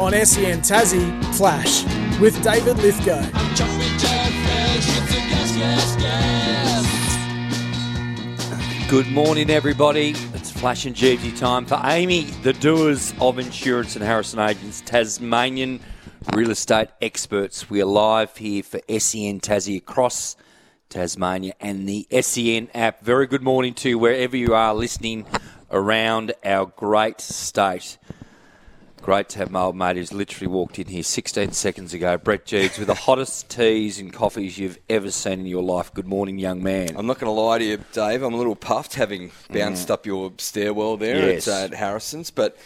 On SEN Tassie Flash with David Lithgow. Good morning, everybody. It's Flash and GG time for Amy, the doers of insurance and Harrison Agents, Tasmanian real estate experts. We are live here for SEN Tassie across Tasmania and the SEN app. Very good morning to wherever you are listening around our great state. Great to have my old mate who's literally walked in here 16 seconds ago. Brett Geeves with the hottest teas and coffees you've ever seen in your life. Good morning, young man. I'm not going to lie to you, Dave. I'm a little puffed having bounced Mm. up your stairwell there Yes. at, uh, at Harrison's, but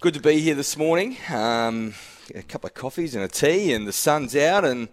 good to be here this morning. Um, a couple of coffees and a tea, and the sun's out, and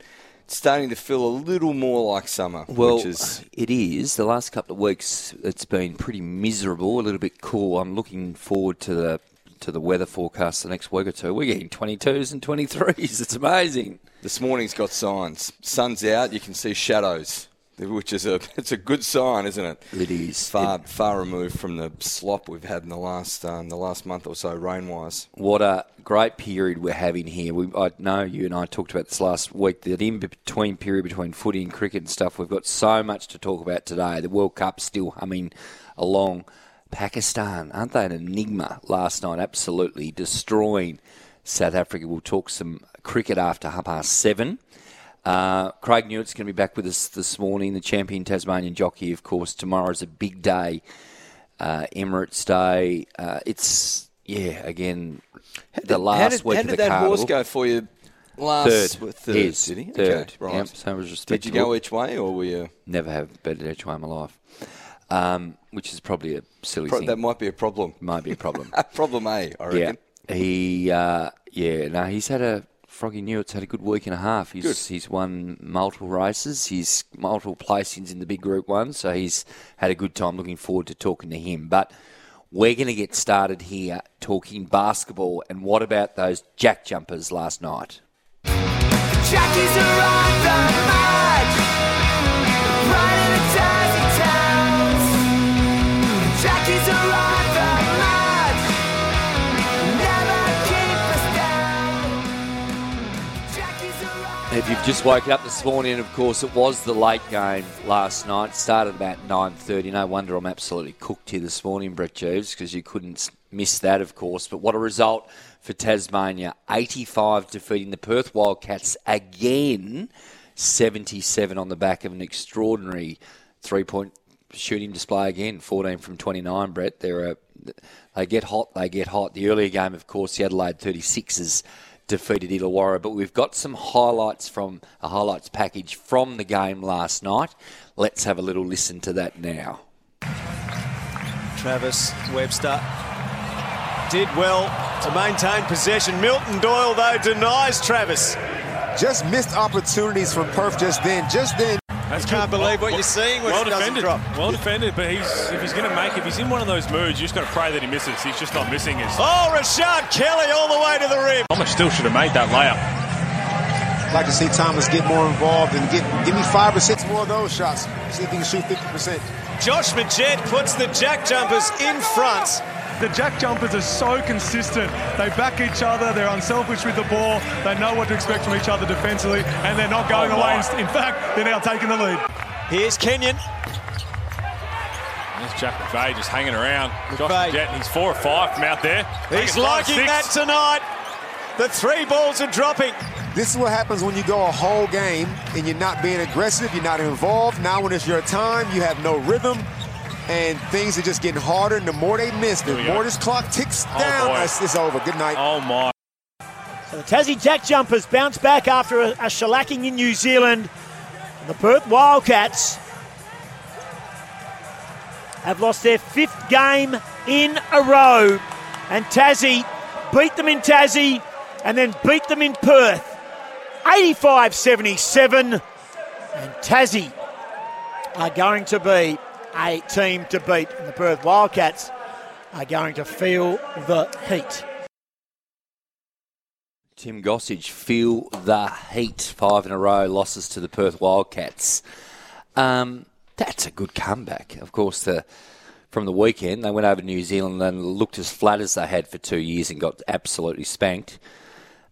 starting to feel a little more like summer. Well, which is it is. The last couple of weeks, it's been pretty miserable, a little bit cool. I'm looking forward to the to the weather forecast the next week or two. We're getting 22s and 23s. It's amazing. this morning's got signs. Sun's out, you can see shadows, which is a it's a good sign, isn't it? It is. Far far removed from the slop we've had in the last um, the last month or so, rain wise. What a great period we're having here. We, I know you and I talked about this last week. That in between period between footy and cricket and stuff, we've got so much to talk about today. The World Cup's still humming along. Pakistan, aren't they an enigma last night? Absolutely destroying South Africa. We'll talk some cricket after half past seven. Uh, Craig Newitt's going to be back with us this morning, the champion Tasmanian jockey, of course. Tomorrow's a big day, uh, Emirates Day. Uh, it's, yeah, again, the last how did, week how did the that horse go for you last Third. third did he? Third. Okay, right. Yep, so Did you go each way, or were you? Never have betted each way in my life, um, which is probably a silly Pro- thing. that might be a problem. Might be a problem. problem A, I reckon. yeah, he, uh, yeah, no, he's had a Froggy Newitt's had a good week and a half. He's Good. he's won multiple races. He's multiple placings in the big group one, so he's had a good time. Looking forward to talking to him, but. We're going to get started here talking basketball. And what about those jack jumpers last night? Jackie's arrived on March, If you've just woken up this morning, of course, it was the late game last night. Started about nine thirty. No wonder I'm absolutely cooked here this morning, Brett Geeves, because you couldn't miss that, of course. But what a result for Tasmania! 85 defeating the Perth Wildcats again. 77 on the back of an extraordinary three-point shooting display again. 14 from 29. Brett, they're a, they get hot. They get hot. The earlier game, of course, the Adelaide 36ers defeated Illawarra. But we've got some highlights from a highlights package from the game last night. Let's have a little listen to that now. Travis Webster did well to maintain possession. Milton Doyle, though, denies Travis. Just missed opportunities from Perth just then. Just then. I can't believe what you're seeing when well it doesn't defended. drop. Well defended, but he's if he's going to make, if he's in one of those moods, you just got to pray that he misses. He's just not missing his. Oh, Rashard Kelly all the way to the rim. Thomas still should have made that layup. I'd like to see Thomas get more involved and get give me five or six more of those shots. See if he can shoot 50%. Josh Magette puts the jack jumpers in front. The jack jumpers are so consistent. They back each other. They're unselfish with the ball. They know what to expect from each other defensively, and they're not going Oh, away. my. In fact, they're now taking the lead. Here's Kenyon. There's Jack McVeigh just hanging around. Josh McVeigh. Jet, he's four or five from out there. He's liking that tonight. The three balls are dropping. This is what happens when you go a whole game and you're not being aggressive, you're not involved. Now, when it's your time, you have no rhythm, and things are just getting harder. And the more they miss, the oh, Here go. more this clock ticks Oh, down. boy. It's, it's over. Good night. Oh, my. So the Tassie Jack Jumpers bounce back after a, a shellacking in New Zealand. The Perth Wildcats have lost their fifth game in a row. And Tassie beat them in Tassie and then beat them in Perth. 85 77. And Tassie are going to be a team to beat. And the Perth Wildcats are going to feel the heat. Tim Gossage feel the heat. Five in a row losses to the Perth Wildcats. Um, that's a good comeback. Of course, the from the weekend they went over to New Zealand and looked as flat as they had for two years and got absolutely spanked.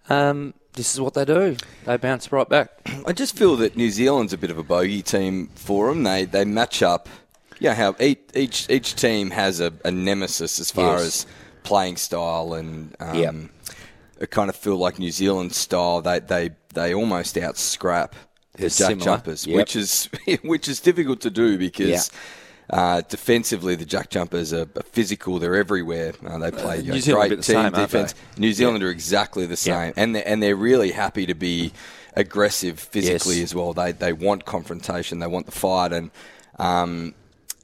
Um, this is what they do. They bounce right back. I just feel that New Zealand's a bit of a bogey team for them. They they match up. Know how each each, each team has a, a nemesis as far Yes. as playing style and um, Yep. I kind of feel like New Zealand style. They they they almost out scrap the Jack similar. Jumpers, Yep. which is which is difficult to do because. Uh, defensively, the Jack Jumpers are, are physical. They're everywhere. Uh, they play New a Zealand great team same, defense. New Zealand are exactly the same, and they're, and they're really happy to be aggressive physically Yes. as well. They they want confrontation, they want the fight, and um,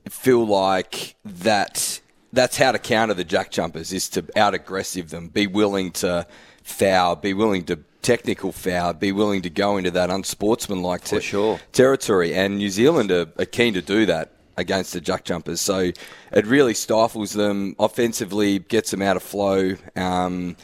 feel like that that's how to counter the jack jumpers is to out aggressive them, be willing to foul, be willing to technical foul, be willing to go into that unsportsmanlike te- sure. territory, and New Zealand are, are keen to do that against the jack jumpers. So it really stifles them offensively, gets them out of flow. Um,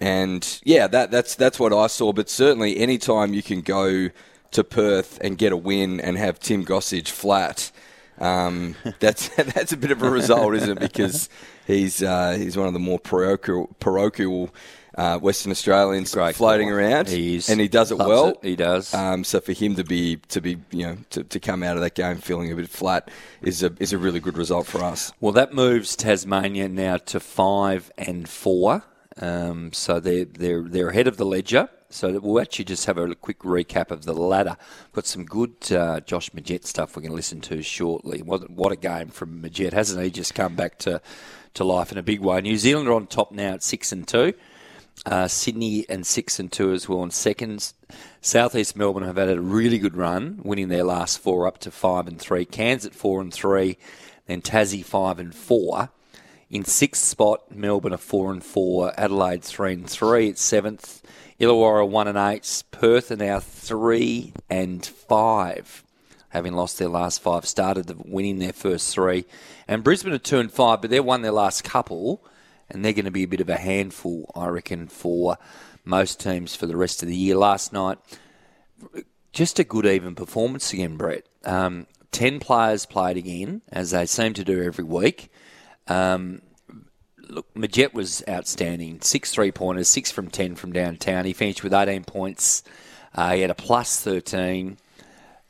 and yeah, that, that's that's what I saw. But certainly, anytime you can go to Perth and get a win and have Tim Gossage flat, um, that's that's a bit of a result, isn't it? Because he's uh, he's one of the more parochial, parochial uh, Western Australians floating around. He is. and he does it Loves well. it. He does. Um, so for him to be to be you know to, to come out of that game feeling a bit flat is a is a really good result for us. Well, that moves Tasmania now to five and four. Um, so they're they're they're ahead of the ledger. So we'll actually just have a quick recap of the ladder. Got some good uh, Josh Magette stuff we're going to listen to shortly. What what a game from Magette, hasn't he? Just come back to to life in a big way. New Zealand are on top now at six and two. Uh, Sydney and six and two as well in seconds. Southeast Melbourne have had a really good run, winning their last four up to five and three. Cairns at four and three, then Tassie five and four. In sixth spot, Melbourne are four and four. Adelaide three and three at seventh. Illawarra one and eight. Perth are now three and five, having lost their last five. Started winning their first three, and Brisbane are two and five, but they've won their last couple, and they're going to be a bit of a handful, I reckon, for most teams for the rest of the year. Last night, just a good even performance again, Brett. Um, Ten players played again, as they seem to do every week. Um, look, Magette was outstanding. Six three pointers, six from ten from downtown. He finished with 18 points. Uh, he had a plus 13.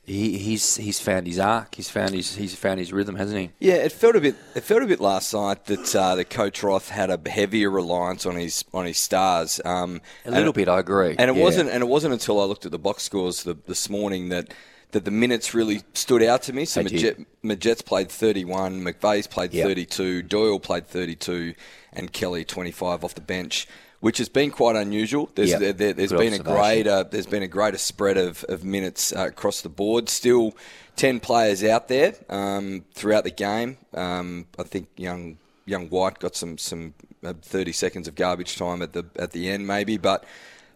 He, he's he's found his arc. He's found his he's found his rhythm, hasn't he? Yeah, it felt a bit. It felt a bit last night that uh, the coach Roth had a heavier reliance on his on his stars. Um, A little bit, I agree. And it Yeah. wasn't. And it wasn't until I looked at the box scores the, this morning that that the minutes really stood out to me. So. Magette, Magette's played 31, McVeigh's played Yep. 32, Doyle played 32, and Kelly 25 off the bench. Which has been quite unusual. There's, Yep. there, there, has Good been a greater there's been a greater spread of, of minutes uh, across the board. Still, ten players out there um, throughout the game. Um, I think young young White got some some uh, thirty seconds of garbage time at the at the end, maybe. But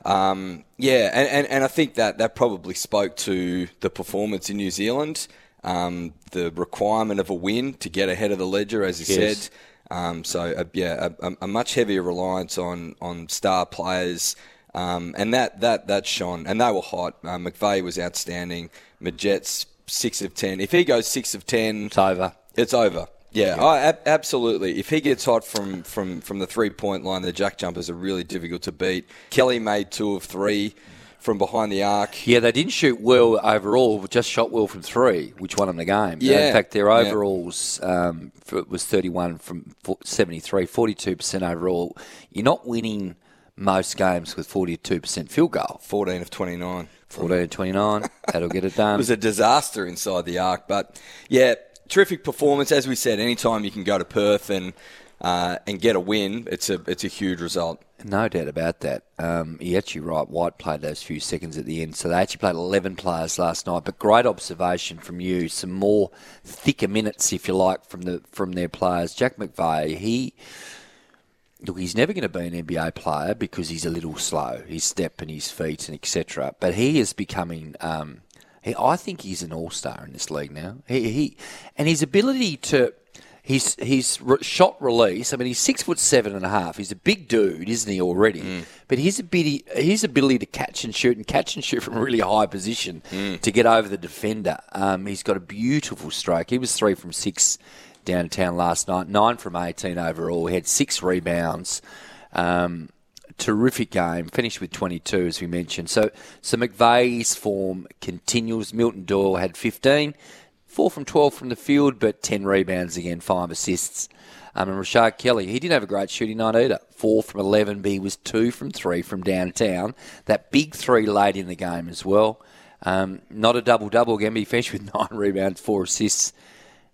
um, yeah, and, and, and I think that that probably spoke to the performance in New Zealand. Um, the requirement of a win to get ahead of the ledger, as you Yes. said. Um, so uh, yeah, a, a- a much heavier reliance on on star players, um, and that that that shone, and they were hot. Uh, McVeigh was outstanding. Magette's six of ten. If he goes six of ten, It's over. it's over. Yeah, oh, ab- absolutely. If he gets hot from, from, from the three point line, the jack jumpers are really difficult to beat. Kelly made two of three from behind the arc. Yeah, they didn't shoot well overall, just shot well from three, which won them the game. Yeah. In fact, their Yeah. overalls um, was 31 from fo- 73, 42% overall. You're not winning most games with 42% field goal. 14 of 29. 14 of 29. That'll get it done. It was a disaster inside the arc, but yeah, terrific performance. As we said, anytime you can go to Perth and uh, and get a win, it's a it's a huge result. No doubt about that. Um, you're actually right. White played those few seconds at the end, so they actually played 11 players last night. But great observation from you. Some more thicker minutes, if you like, from the from their players. Jack McVeigh, he look, he's never going to be an NBA player because he's a little slow, his step and his feet and etc. But he is becoming. Um, he, I think he's an all star in this league now. He, he and his ability to his his shot release. I mean, he's six foot seven and a half. He's a big dude, isn't he already? But his ability his ability to catch and shoot and catch and shoot from a really high position to get over the defender. Um, he's got a beautiful stroke. He was three from six downtown last night, nine from eighteen overall. He had six rebounds. Um, terrific game. Finished with 22, as we mentioned. So, so McVeigh's form continues. Milton Doyle had 15, four from 12 from the field, but 10 rebounds again, five assists. Um, and Rashard Kelly, he didn't have a great shooting night either. Four from 11, but he was two from three from downtown. That big three late in the game as well. Um, not a double double again, but he finished with nine rebounds, four assists.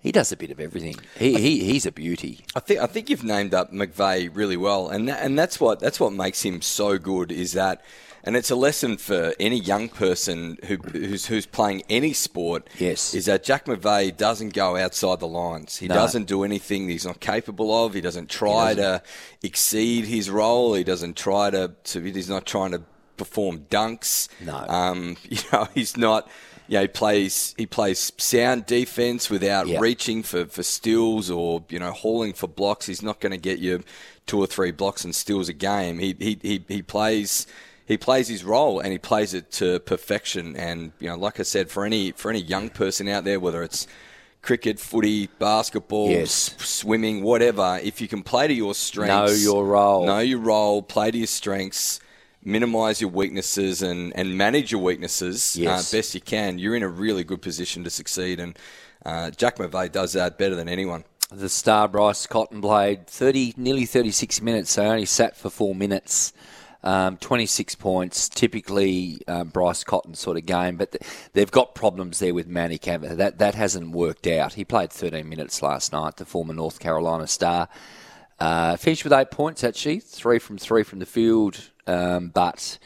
He does a bit of everything. He, he he's a beauty. I think I think you've named up McVeigh really well, and that, and that's what that's what makes him so good. Is that, and it's a lesson for any young person who who's, who's playing any sport. Yes, is that Jack McVeigh doesn't go outside the lines. He No. doesn't do anything he's not capable of. He doesn't try to exceed his role. He doesn't try to, to. He's not trying to perform dunks. No. Um, you know, he's not. You know, he plays he plays sound defense without Yeah. reaching for, for steals or you know hauling for blocks. He's not going to get you two or three blocks and steals a game. He he he, he plays. He plays his role and he plays it to perfection. And you know, like I said, for any for any young person out there, whether it's cricket, footy, basketball, Yes. s- swimming, whatever, if you can play to your strengths, Know your role. know your role, play to your strengths, minimize your weaknesses, and, and manage your weaknesses Yes. uh, best you can, you're in a really good position to succeed. And uh, Jack McVeigh does that better than anyone. The star Bryce Cotton played 30, nearly 36 minutes, so only sat for four minutes. Um, 26 points, typically um, Bryce Cotton sort of game, but th- they've got problems there with Manny Cameron. That that hasn't worked out. He played 13 minutes last night, the former North Carolina star. Uh, finished with eight points actually, three from three from the field, um, but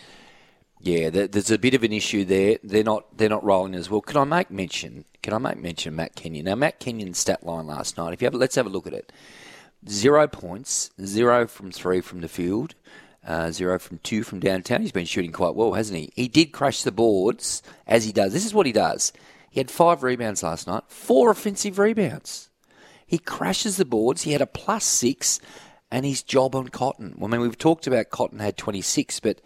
yeah, there, there's a bit of an issue there. They're not they're not rolling as well. Can I make mention? Can I make mention of Matt Kenyon? Now Matt Kenyon's stat line last night. If you have, let's have a look at it. Zero points, zero from three from the field, uh, zero from two from downtown. He's been shooting quite well, hasn't he? He did crash the boards as he does. This is what he does. He had five rebounds last night, four offensive rebounds. He crashes the boards. He had a plus six, and his job on Cotton. I mean, we've talked about Cotton had 26, but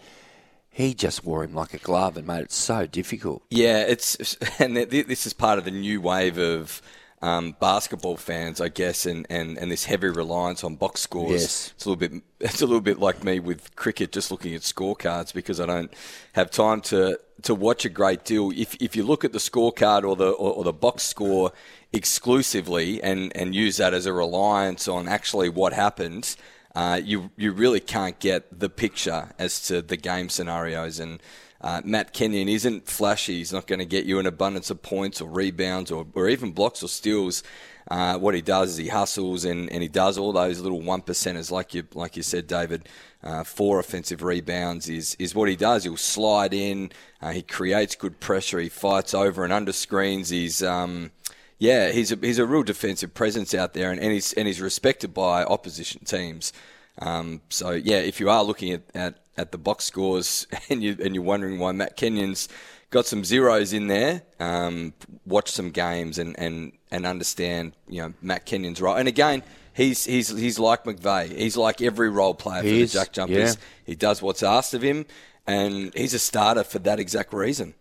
he just wore him like a glove and made it so difficult. Yeah, it's and this is part of the new wave of um, basketball fans, I guess, and, and, and this heavy reliance on box scores. Yes. It's a little bit it's a little bit like me with cricket, just looking at scorecards because I don't have time to to watch a great deal. If if you look at the scorecard or the or, or the box score exclusively and and use that as a reliance on actually what happened. Uh, you you really can't get the picture as to the game scenarios and uh, Matt Kenyon isn't flashy. He's not going to get you an abundance of points or rebounds or, or even blocks or steals. Uh, what he does is he hustles and, and he does all those little one percenters, like you like you said, David. Uh, four offensive rebounds is is what he does. He'll slide in. Uh, he creates good pressure. He fights over and under screens. He's um, yeah, he's a he's a real defensive presence out there, and, and he's and he's respected by opposition teams. Um, so yeah, if you are looking at, at, at the box scores and you and you're wondering why Matt Kenyon's got some zeros in there, um, watch some games and, and, and understand you know Matt Kenyon's role. And again, he's he's he's like McVeigh. He's like every role player for He the Jack Jumpers. yeah. He does what's asked of him, and he's a starter for that exact reason.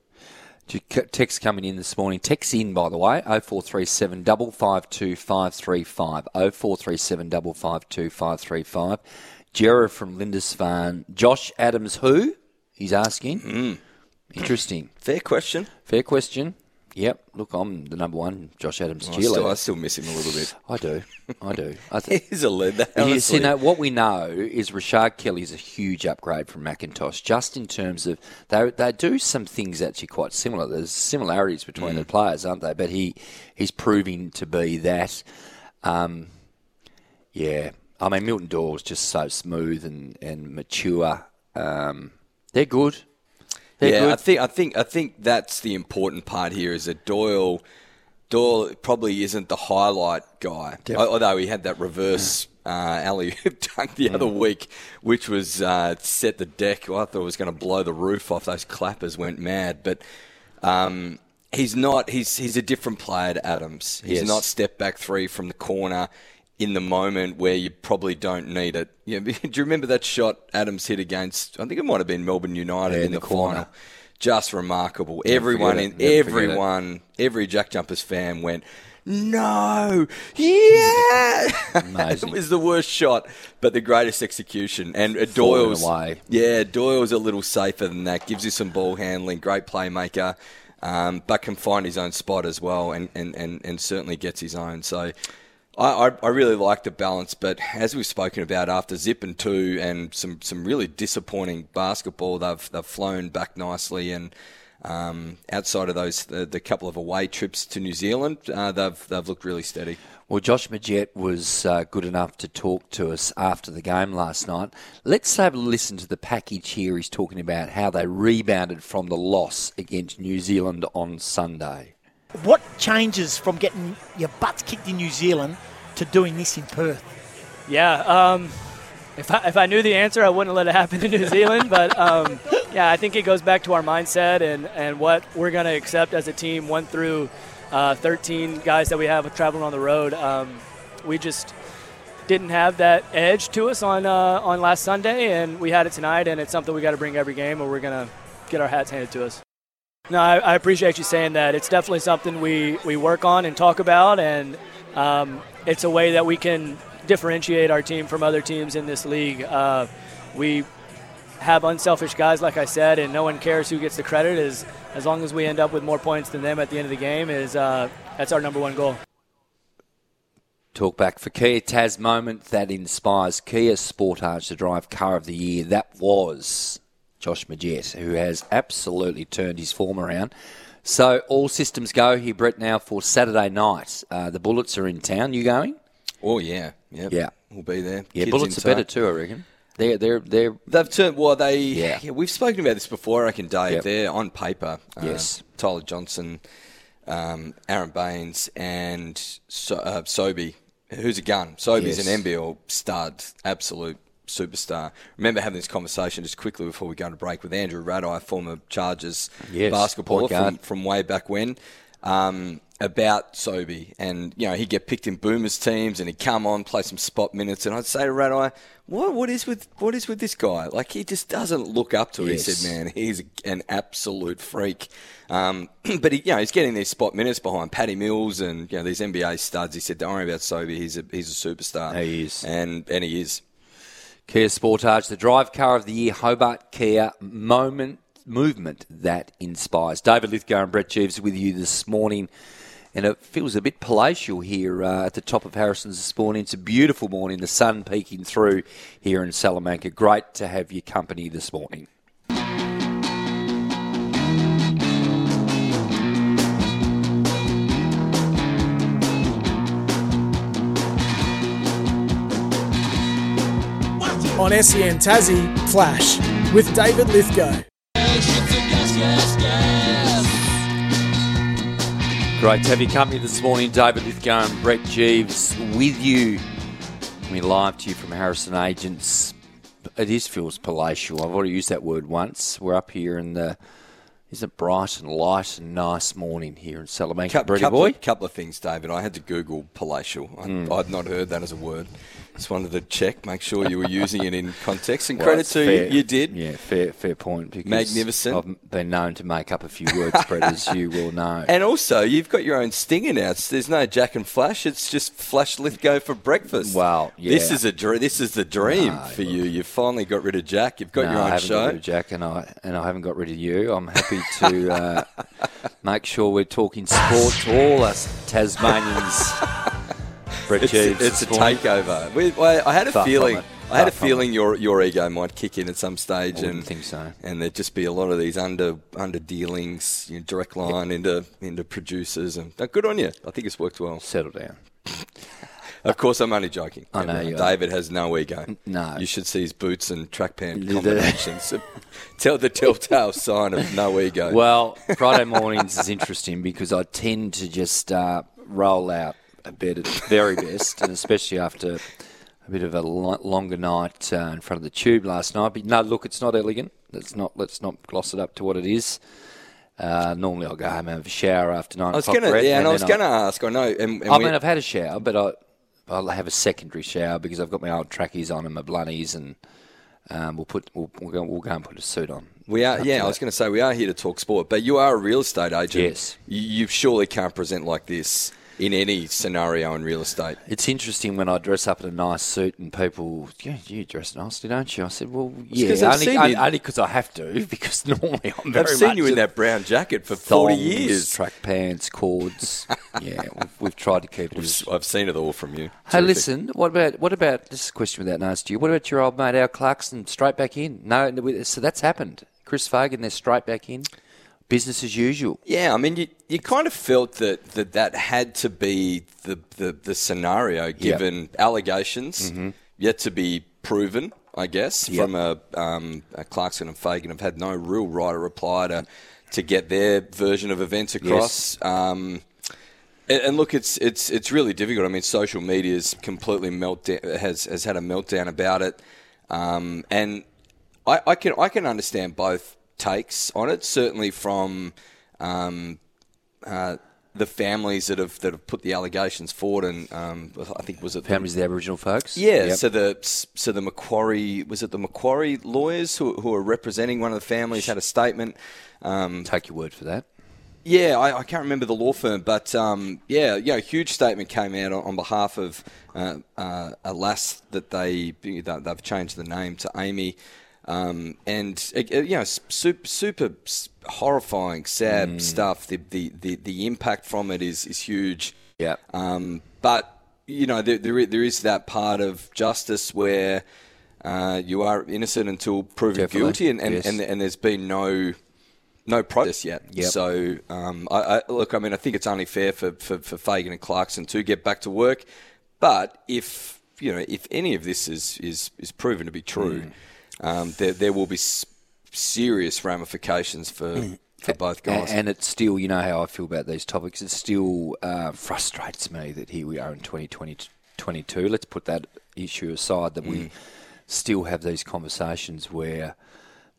Text coming in this morning. Text in, by the way, 0437 552 535. 0437 552 535. Jera from Lindisfarne. Josh Adams, who? He's asking. Mm. Interesting. Fair question. Fair question. Yep. Look, I'm the number one Josh Adams I cheerleader. still, I still miss him a little bit. I do. I do. I think He's a lead. You honestly. see, now, what we know is Rashard Kelly's a huge upgrade from McIntosh, just in terms of they they do some things actually quite similar. There's similarities between Mm. the players, aren't they? But he he's proving to be that. Um, yeah, I mean Milton Doyle's just so smooth and and mature. Um, they're good. They're yeah, good. I think I think I think that's the important part here is that Doyle Doyle probably isn't the highlight guy, Definitely. although he had that reverse uh, alley dunk the other week, which was uh, set the deck. I thought it was going to blow the roof off. Those clappers went mad, but. Um, He's not. He's he's a different player to Adams. He's Yes. not step back three from the corner in the moment where you probably don't need it. Know, do you remember that shot Adams hit against? I think it might have been Melbourne United Yeah, in the, the final. Just remarkable. Never everyone in it. Never forget it. everyone, every Jack Jumpers fan went. No, yeah, it was the worst shot, but the greatest execution. And uh, Doyle's away. yeah, Doyle's a little safer than that. Gives you some ball handling, great playmaker, um, but can find his own spot as well, and, and, and, and certainly gets his own. So I, I, really like the balance. But as we've spoken about, after zip and two and some, some really disappointing basketball, they've they've flown back nicely and. Um, outside of those, the, the couple of away trips to New Zealand, uh, they've they've looked really steady. Well, Josh Magette was uh, good enough to talk to us after the game last night. Let's have a listen to the package here. He's talking about how they rebounded from the loss against New Zealand on Sunday. What changes from getting your butts kicked in New Zealand to doing this in Perth? Yeah, um, if I, if I knew the answer, I wouldn't let it happen in New Zealand. But um, yeah, I think it goes back to our mindset and, and what we're going to accept as a team. One through uh, 13 guys that we have traveling on the road. Um, we just didn't have that edge to us on uh, on last Sunday, and we had it tonight. And it's something we got to bring every game, or we're going to get our hats handed to us. No, I, I appreciate you saying that. It's definitely something we, we work on and talk about, and um, it's a way that we can differentiate our team from other teams in this league. Uh, we have unselfish guys, like I said, and no one cares who gets the credit. As as long as we end up with more points than them at the end of the game, is uh, that's our number one goal. Talk back for Kia Taz moment that inspires Kia Sportage to drive car of the year. That was Josh Magette, who has absolutely turned his form around. So all systems go here, Brett. Now for Saturday night, uh, the Bullets are in town. You going? Oh yeah, yep. Yeah. we'll be there. Yeah, Kids Bullets are better too, I reckon. They're they're they're They've turned well. They Yeah. yeah. we've spoken about this before. I reckon, Dave. Yep. They're on paper. uh, Yes. Tyler Johnson, um, Aron Baynes, and so, uh, Sobey, who's a gun. Sobey's Yes. an NBL stud, absolute superstar. Remember having this conversation just quickly before we go to break with Andrew Radai, former Chargers Yes, basketballer from, from way back when. Um, about Sobey, and you know he'd get picked in Boomers teams, and he'd come on, play some spot minutes, and I'd say to Radai, "What what is with what is with this guy? Like he just doesn't look up to it." Yes. He said, "Man, he's an absolute freak." Um, but he, you know, he's getting these spot minutes behind Paddy Mills and you know these NBA studs. He said, "Don't worry about Sobey. He's a he's a superstar." He is. and and he is. Kia Sportage, the drive car of the year, Hobart Kia moment movement that inspires. David Lithgow and Brett Geeves with you this morning. And it feels a bit palatial here uh, at the top of Harrison's this morning. It's a beautiful morning, the sun peeking through here in Salamanca. Great to have your company this morning. On SEN Tassie, Flash with David Lithgow. Great to have your company this morning. David Lithgow and Brett Geeves with you. We're live to you from Harrison Agents. It is feels palatial. I've already used that word once. We're up here in the is it bright and light and nice morning here in Salamanca, Cou- Bretty couple, boy? couple of things, David. I had to Google palatial. I, Hmm. I'd not heard that as a word. Just wanted to check, make sure you were using it in context. And Well, credit to fair. you, you did. Yeah, fair fair point. Because Magnificent. I've been known to make up a few words, Brett, as you will know. And also, you've got your own stinger now. It's, there's no Jack and Flash. It's just Flash Lithgow for breakfast. Wow, This yeah. is a dr- this is the dream No, for you. You've finally got rid of Jack. You've got no, your I own haven't got show. rid of Jack, and I and I haven't got rid of you. I'm happy to uh, make sure we're talking sport to all us Tasmanians. Brett It's, Geeves it's a takeover. We, I, I had a Far feeling. I had a from feeling your your ego might kick in at some stage, I and think so. And there'd just be a lot of these under under dealings, you know, direct line into into producers, and uh, good on you. I think it's worked well. Settle down. Of course, I'm only joking. I know you are. David has no ego. No. you should see his boots and track pant Yeah. combinations. Tell the telltale sign of no ego. Well, Friday mornings is interesting because I tend to just uh, roll out a bed at the very best, and especially after a bit of a longer night uh, in front of the tube last night. But no, look, it's not elegant. Let's not let's not gloss it up to what it is. Uh, normally, I'll go home and have a shower after nine I was o'clock. gonna, yeah, and I was going to ask. I know. And, and I mean, I've had a shower, but I, I'll have a secondary shower because I've got my old trackies on and my blunnies, and um, we'll put we'll, we'll, go, we'll go and put a suit on. We are, yeah. I was going to say we are here to talk sport, but you are a real estate agent. Yes. You, you surely can't present like this in any scenario in real estate. It's interesting when I dress up in a nice suit and people, yeah, you dress nicely, don't you? I said, well, yeah, only seen only you- only because I have to, because normally I'm very I've seen you in that brown jacket for forty years. track pants, cords. yeah, we've, we've tried to keep it. As, I've seen it all from you. hey, Terrific. listen, what about what about this is a question without an answer to you? What about your old mate Al Clarkson straight back in? No, no, so that's happened. Chris Fagan, they're straight back in. Business as usual. Yeah, I mean, you, you kind of felt that, that that had to be the, the, the scenario given allegations yet to be proven, I guess, Yep. from a, um, a Clarkson and Fagan have had no real right or reply to, to get their version of events across. Um, and, and look, it's it's it's really difficult. I mean, social media's completely meltdown has has had a meltdown about it, um, and I, I can I can understand both takes on it. Certainly from um, uh, the families that have that have put the allegations forward, and um, I think was it Families of the Aboriginal folks. yeah, Yep. so the so the Macquarie was it the Macquarie lawyers who who are representing one of the families had a statement. Um, Take your word for that. yeah, I, I can't remember the law firm, but um, yeah, yeah, a huge statement came out on, on behalf of uh, uh, a lass that they that they've changed the name to Amy, um, and uh, you know, super, super horrifying, sad Mm. stuff. The, the the the impact from it is is huge. Yeah. Um, but you know, there, there there is that part of justice where uh, you are innocent until proven Definitely, guilty, and and, yes. and and there's been no no process yet. Yep. So, um, I, I, look, I mean, I think it's only fair for, for, for Fagan and Clarkson to get back to work. But if you know, if any of this is is, is proven to be true, Mm. Um, there there will be s- serious ramifications for for both guys. And, and it's still, you know how I feel about these topics. It still uh, frustrates me that here we are in 2022. Let's put that issue aside. That Mm. we still have these conversations where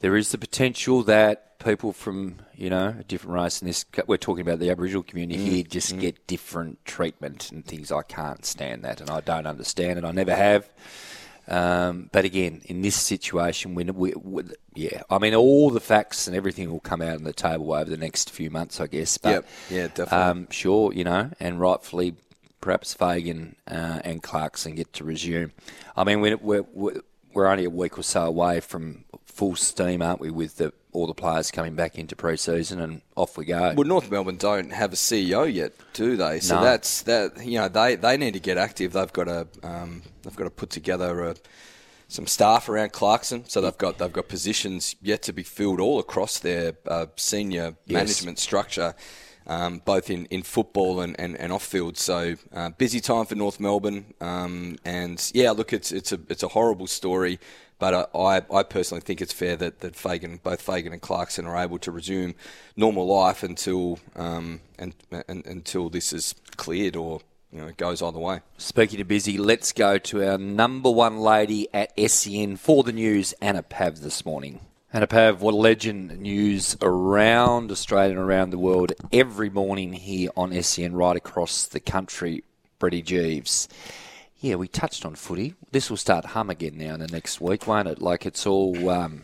there is the potential that people from you know a different race in this we're talking about the Aboriginal community Mm. here just get different treatment and things. I can't stand that, and I don't understand it. I never have. Um, but again, in this situation, when we, we, yeah, I mean, all the facts and everything will come out on the table over the next few months, I guess. But Yep. Yeah, definitely. Um, sure, you know, and rightfully, perhaps Fagan uh, and Clarkson get to resume. I mean, we're, we're we're we're only a week or so away from full steam, aren't we? With the, all the players coming back into pre-season and off we go. Well, North Melbourne don't have a CEO yet, do they? So No. that's that. You know, they, they need to get active. They've got to um, they've got to put together a, some staff around Clarkson. So they've got they've got positions yet to be filled all across their uh, senior Yes. management structure, um, both in, in football and, and, and off field. So uh, busy time for North Melbourne. Um, and yeah, look, it's it's a it's a horrible story. But I, I personally think it's fair that, that Fagan, both Fagan and Clarkson are able to resume normal life until um, and, and, until this is cleared or you know it goes either way. Speaking of busy, let's go to our number one lady at SEN for the news, Anna Pav, this morning. Anna Pav, what a legend news around Australia and around the world every morning here on SEN, right across the country. Brady Geeves. Yeah, we touched on footy. This will start hum again now in the next week, won't it? Like it's all. Um,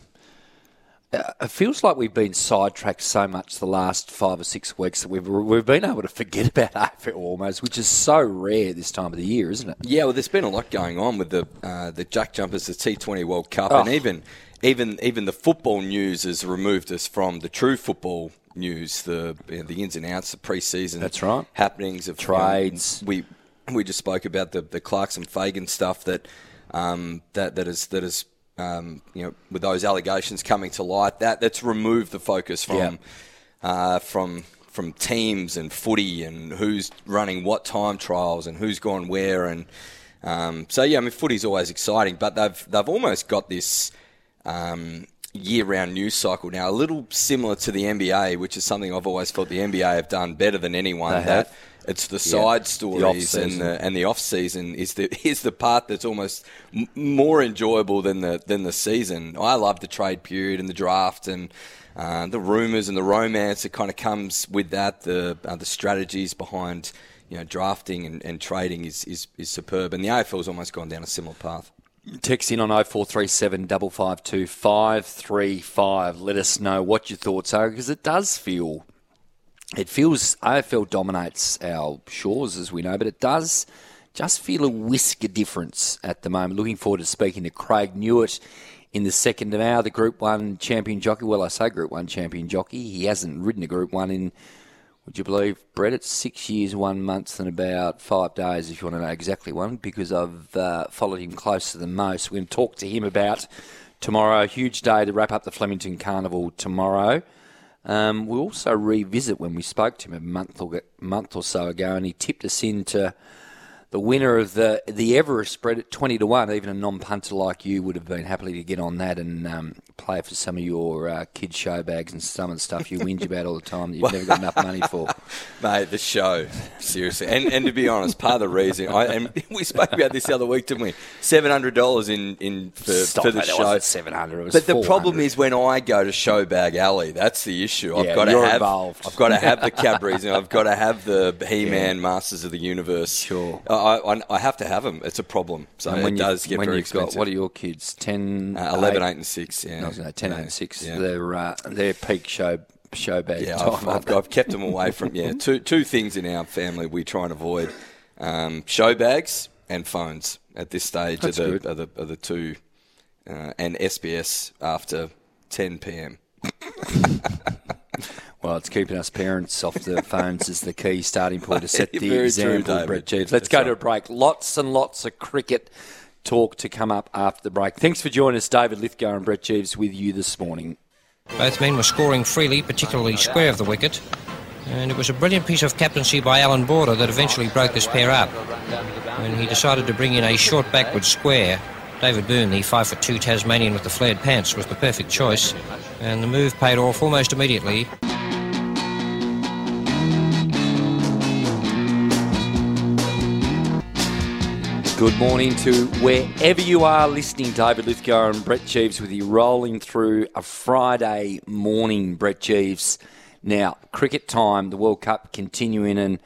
uh, it feels like we've been sidetracked so much the last five or six weeks that we've we've been able to forget about AFL almost, which is so rare this time of the year, isn't it? Yeah, well, there's been a lot going on with the uh, the Jack Jumpers, the T20 World Cup, Oh. and even even even the football news has removed us from the true football news, the you know, the ins and outs, the pre-season. That's right. Happenings of Trades. um, we we just spoke about the the Clarkson Fagan stuff that um, that that is that is um, you know with those allegations coming to light. That that's removed the focus from Yeah. uh, from from teams and footy and who's running what time trials and who's gone where and um, so yeah, I mean footy's always exciting, but they've they've almost got this um, year-round news cycle now, a little similar to the NBA, which is something I've always felt the NBA have done better than anyone. They that have. It's the side The stories off-season. and the and the off season is the is the part that's almost m- more enjoyable than the than the season. I love the trade period and the draft and. Uh, the rumours and the romance that kind of comes with that, the uh, the strategies behind you know drafting and, and trading is, is, is superb, and the AFL's almost gone down a similar path. Text in on 0437 552 535. Let us know what your thoughts are because it does feel, it feels, AFL dominates our shores as we know, but it does just feel a whisker difference at the moment. Looking forward to speaking to Craig Newitt in the second hour, the Group 1 champion jockey. Well, I say Group 1 champion jockey. He hasn't ridden a Group 1 in would you believe, Brett? It's six years, one month, and about five days, if you want to know exactly one, because I've uh, followed him closer than most. We're going to talk to him about tomorrow. A huge day to wrap up the Flemington Carnival tomorrow. Um, we'll also revisit when we spoke to him a month or, month or so ago, and he tipped us into the winner of the the Everest spread at 20 to 1. Even a non punter like you would have been happily to get on that and um, play for some of your uh, kids' show bags and some of the stuff you whinge about all the time that you've never got enough money for. Mate, the show, seriously. And, and to be honest, part of the reason, I, and we spoke about this the other week, didn't we? $700 in, in for, Stop for the it show. 700, but the problem is when I go to Showbag Alley, that's the issue. I've Yeah, got to have, involved. I've got to have the Cadbury's and I've got to have the He-Man Masters of the Universe. Sure. I, I, I have to have them. It's a problem. So and when it you- does get when very you've expensive. got, what are your kids? 10, Uh, 11, 8 and 6, yeah. Gonna 10, 8 and 6. yeah. They're, uh, they're peak show, show bag Yeah, time. I've, I've, I've kept them away from yeah. Two two things in our family we try and avoid: um, show bags and phones. At this stage, That's are the, are the are the two, uh, and SBS after 10 p.m. Well, it's keeping us parents off the phones is the key starting point to set the Very true, example, David. Brett Geeves. Let's That's go right. to a break. Lots and lots of cricket talk to come up after the break. Thanks for joining us, David Lithgow and Brett Geeves, with you this morning. Both men were scoring freely, particularly square of the wicket. And it was a brilliant piece of captaincy by Alan Border that eventually broke this pair up. When he decided to bring in a short backward square, David Boon, the 5 foot 2 Tasmanian with the flared pants, was the perfect choice. And the move paid off almost immediately. Good morning to wherever you are listening. David Lithgow and Brett Geeves with you rolling through a Friday morning, Brett Geeves. Now, cricket time, the World Cup continuing, and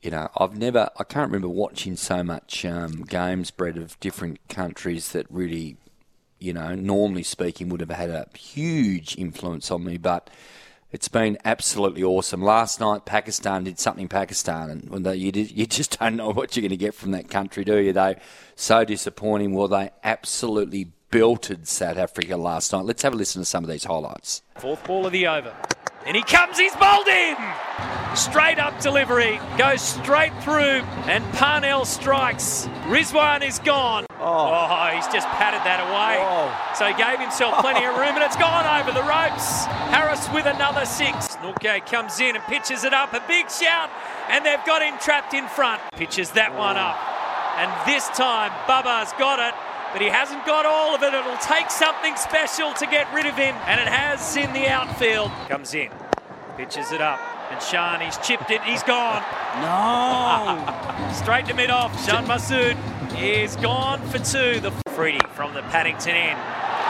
you know, I've never, I can't remember watching so much um, games, Brett, of different countries that really, you know, normally speaking, would have had a huge influence on me, but. It's been absolutely awesome. Last night, Pakistan did something Pakistan, and when they, you, did, you just don't know what you're going to get from that country, do you? They so disappointing. Well, they absolutely belted South Africa last night. Let's have a listen to some of these highlights. Fourth ball of the over. And he comes, he's bowled in! Straight up delivery, goes straight through, and Parnell strikes. Rizwan is gone. Oh, oh he's just patted that away. So he gave himself plenty of room, and it's gone over the ropes. Harris with another six. Nortje comes in and pitches it up, a big shout, and they've got him trapped in front. Pitches that one up. And this time, Bubba's got it, but he hasn't got all of it. It'll take something special to get rid of him, and it has in the outfield. Comes in, pitches it up, and Shan, he's chipped it, he's gone. No! Straight to mid off, Shan Masood is gone for two. The Freedy from the Paddington end.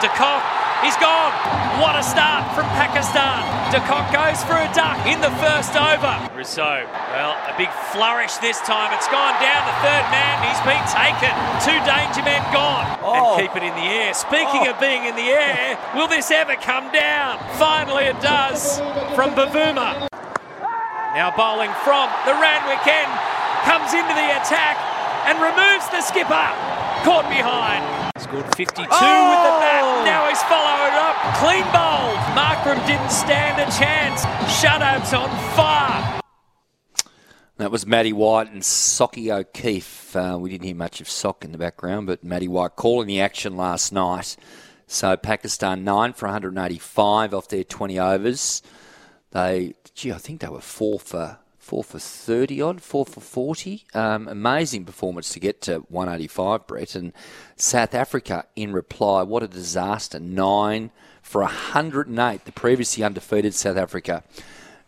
De Kock, he's gone. What a start from Pakistan. De Kock goes for a duck in the first over. Rossouw, well, a big flourish this time. It's gone down the third man. He's been taken. Two danger men gone. And oh. keep it in the air. Speaking oh. of being in the air, will this ever come down? Finally it does from Bavuma. Now bowling from the Randwick end. Comes into the attack and removes the skipper. Caught behind. Scored 52 with the bat. Now he's followed up. Clean bowled. Markram didn't stand a chance. Shadab's on fire. That was Matty White and Socky O'Keefe. Uh, we didn't hear much of Sock in the background, but Matty White calling the action last night. So Pakistan 9 for 185 off their 20 overs. They, gee, I think they were 4 for four for 30 odd, four for 40. Um, amazing performance to get to 185, Brett. And South Africa, in reply, what a disaster. Nine for 108, the previously undefeated South Africa.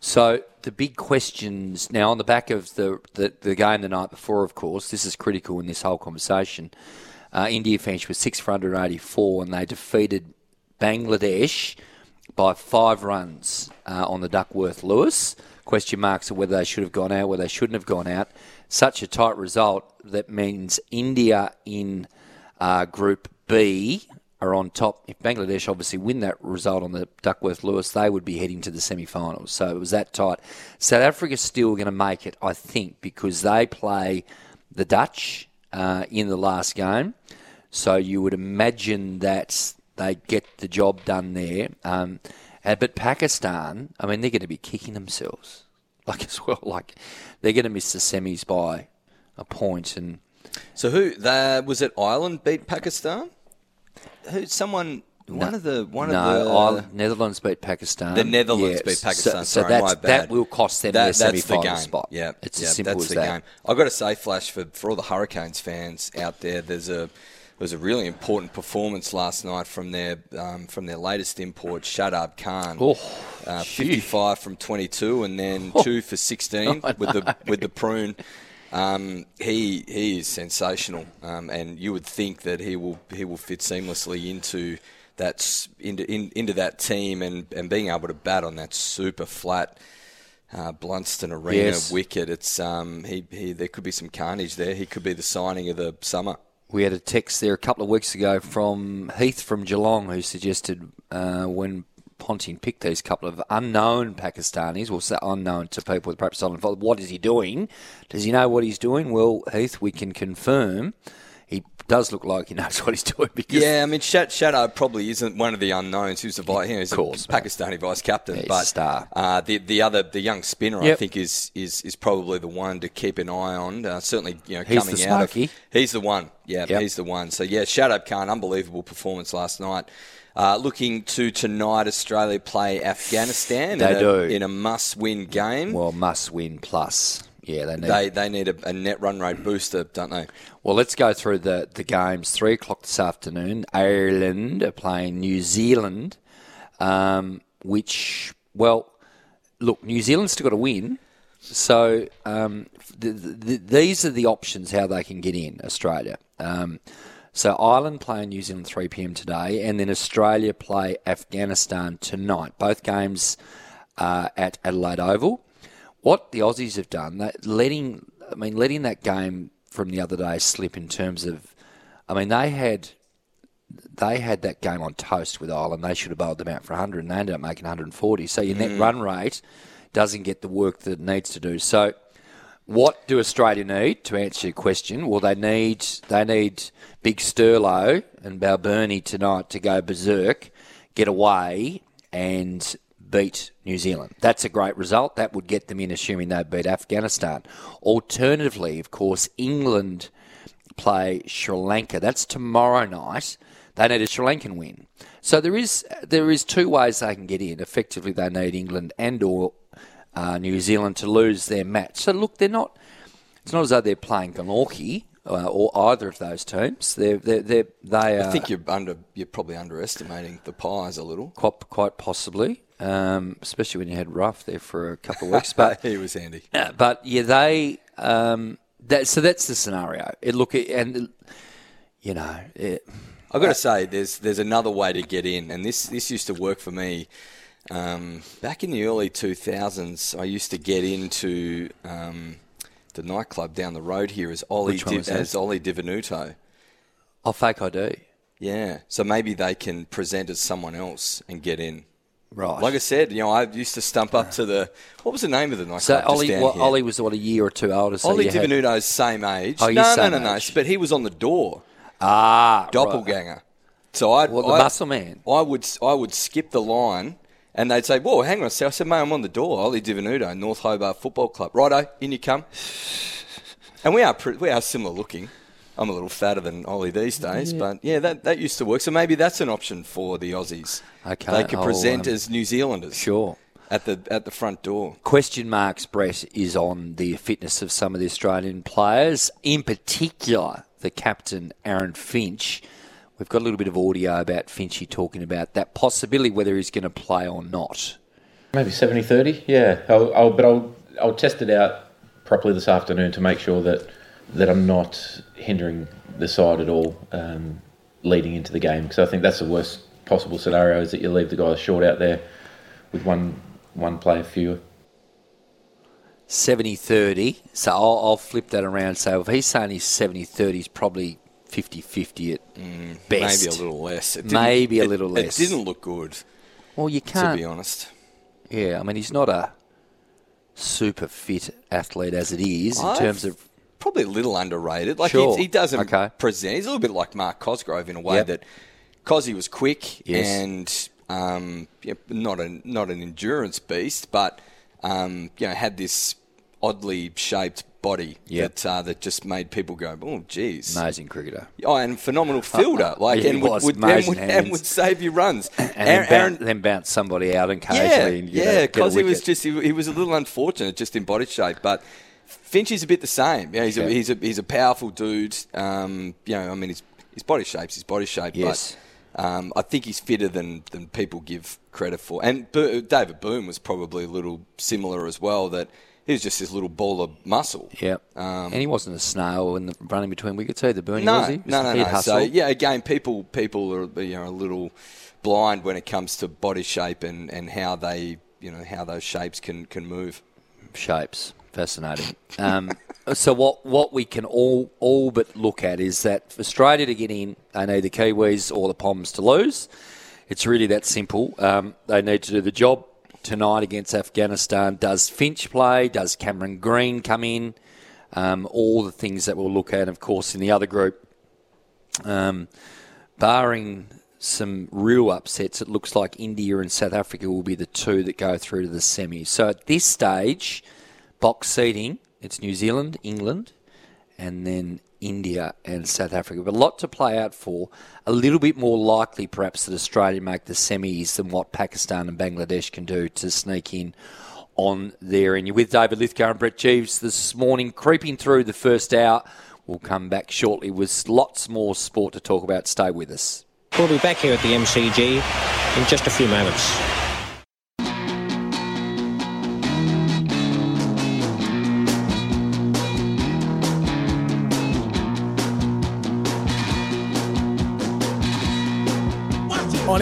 So the big questions now on the back of the, the, the game the night before, of course, this is critical in this whole conversation. Uh, India finished with 6 for 184 and they defeated Bangladesh by five runs uh, on the Duckworth Lewis question marks of whether they should have gone out, whether they shouldn't have gone out. Such a tight result that means India in uh, Group B are on top. If Bangladesh obviously win that result on the Duckworth Lewis, they would be heading to the semi finals. So it was that tight. South Africa's still going to make it, I think, because they play the Dutch uh, in the last game. So you would imagine that they get the job done there. Um, uh, but Pakistan, I mean, they're going to be kicking themselves, like as well. Like they're going to miss the semis by a point. And so who? That was it. Ireland beat Pakistan. Who? Someone. No, one of the one no, of the Ireland, Netherlands beat Pakistan. The Netherlands Yes. beat Pakistan. So, so Sorry, that will cost them That- their semi-final game. spot. Yeah, it's yeah, as simple that's as the that. game. I've got to say, Flash, for, for all the Hurricanes fans out there, there's a was a really important performance last night from their um, from their latest import, Shadab Khan. Oh, uh, 55 from 22, and then Oh. two for 16 I with the with the prune. Um, he he is sensational, um, and you would think that he will he will fit seamlessly into that into in, into that team and, and being able to bat on that super flat uh, Blundstone Arena Yes. wicket. It's um, he, he there could be some carnage there. He could be the signing of the summer. We had a text there a couple of weeks ago from Heath from Geelong who suggested uh, when Ponting picked these couple of unknown Pakistanis, well, unknown to people with perhaps silent what is he doing? Does he know what he's doing? Well, Heath, we can confirm he does look like he knows what he's doing because Yeah, I mean, Shadab probably isn't one of the unknowns. Who's the vice? You know, he's course, a Pakistani vice captain, a but star. Uh, the the other the young spinner, I think, is is is probably the one to keep an eye on. Uh, certainly, you know, He's coming out of he's the one. Yeah, Yep. he's the one. So yeah, Shadab Khan, unbelievable performance last night. Uh, looking to tonight, Australia play Afghanistan They in, a, do. in a must-win game. well, must win plus. Yeah, they need. They they need a, a net run rate booster, don't they? Well, let's go through the, the games. Three o'clock this afternoon. Ireland are playing New Zealand, um, which, well, look, New Zealand's still got to win. So um, th th these are the options how they can get in Australia. Um, so Ireland play New Zealand 3 p.m. today, and then Australia play Afghanistan tonight. Both games uh, at Adelaide Oval. What the Aussies have done, that letting, I mean, letting that game from the other day slip in terms of, I mean, they had they had that game on toast with Ireland. They should have bowled them out for 100, and they ended up making 140. So your net Mm. run rate doesn't get the work that it needs to do. So, what do Australia need to answer your question? Well, they need they need Big Sterlo and Balbirnie tonight to go berserk, get away, and beat New Zealand. That's a great result. That would get them in, assuming they beat Afghanistan. Alternatively, of course, England play Sri Lanka. That's tomorrow night. They need a Sri Lankan win. So there is there is two ways they can get in. Effectively, they need England and or uh, New Zealand to lose their match. So look, they're not. It's not as though they're playing Glenorchy uh, or either of those teams. They're they're, they're they are I think you're under you're probably underestimating the Pies a little. quite quite possibly. Um, especially when you had Ruff there for a couple of weeks, but he was handy. uh, but yeah, they. Um, that, so that's the scenario. It look and you know, it, I've got to say, there's there's another way to get in, and this this used to work for me. Um, back in the early 2000s, I used to get into um, the nightclub down the road here as Ollie Which one Di- was that? as Ollie Divenuto. oh, fake ID. Yeah, so maybe they can present as someone else and get in. Right. Like I said, you know, I used to stump up to the what was the name of the nightclub? So just Ollie, down well, here? Ollie was what a year or two older. So Ollie you had- Divenuto's same age. Oh, you're no, same no, no, no. age. But he was on the door. Ah, doppelganger. So I, would. Well, the I, muscle man. I would I would skip the line, and they'd say, "Whoa, hang on a sec." I said, "Mate, I'm on the door. Ollie Divenuto, North Hobart Football Club. Righto, in you come." And we are we are similar looking. I'm a little fatter than Ollie these days, Yeah. but yeah, that, that used to work. So maybe that's an option for the Aussies. Okay, they could I'll, present um, as New Zealanders. Sure. At the at the front door. Question marks, Brett, is on the fitness of some of the Australian players, in particular the captain, Aaron Finch. We've got a little bit of audio about Finchy talking about that possibility, whether he's going to play or not. Maybe 70 30, yeah. I'll, I'll, but I'll, I'll test it out properly this afternoon to make sure that, that I'm not hindering the side at all um, leading into the game. Because I think that's the worst possible scenario is that you leave the guys short out there with one, one player fewer. 70 30. So I'll, I'll flip that around. So if he's saying he's 70 30, he's probably 50 50 at best. Mm, Maybe a little less. It Maybe a it- little less. It didn't look good. Well, you can't. To be honest. Yeah, I mean, he's not a super fit athlete as it is in I've- terms of. Probably a little underrated. Like Sure. he, he doesn't Okay. present. He's a little bit like Mark Cosgrove in a way Yep. that Cosy was quick Yes. and um, not a not an endurance beast, but um, you know had this oddly shaped body Yep. that uh, that just made people go, oh, geez. Amazing cricketer. Oh, and phenomenal fielder, like Yeah, and would, would, and, would, and would save you runs. And Aaron- then, bounce, then bounce somebody out occasionally. yeah, and yeah, because he was just he, he was a little unfortunate just in body shape, but Finch is a bit the same. Yeah, he's Yeah. a he's a he's a powerful dude. Um, you know, I mean, his his body shape's his body shape. Yes. But, um, I think he's fitter than, than people give credit for. And Bo- David Boon was probably a little similar as well. That he was just this little ball of muscle. Yeah. Um, and he wasn't a snail in the running between wickets either, Bernie, no, was he? no, no, no. hustle. So yeah, again, people people are you know a little blind when it comes to body shape and, and how they you know how those shapes can can move. Shapes, fascinating. Um, so what what we can all all but look at is that for Australia to get in, they need the Kiwis or the Poms to lose. It's really that simple. Um, they need to do the job tonight against Afghanistan. Does Finch play? Does Cameron Green come in? Um, all the things that we'll look at, of course, in the other group. Um, barring some real upsets, it looks like India and South Africa will be the two that go through to the semi. So at this stage, box seating, it's New Zealand, England, and then India and South Africa. But a lot to play out for. A little bit more likely, perhaps, that Australia make the semis than what Pakistan and Bangladesh can do to sneak in on there. And you're with David Lithgow and Brett Geeves this morning, creeping through the first hour. We'll come back shortly with lots more sport to talk about. Stay with us. We'll be back here at the MCG in just a few moments.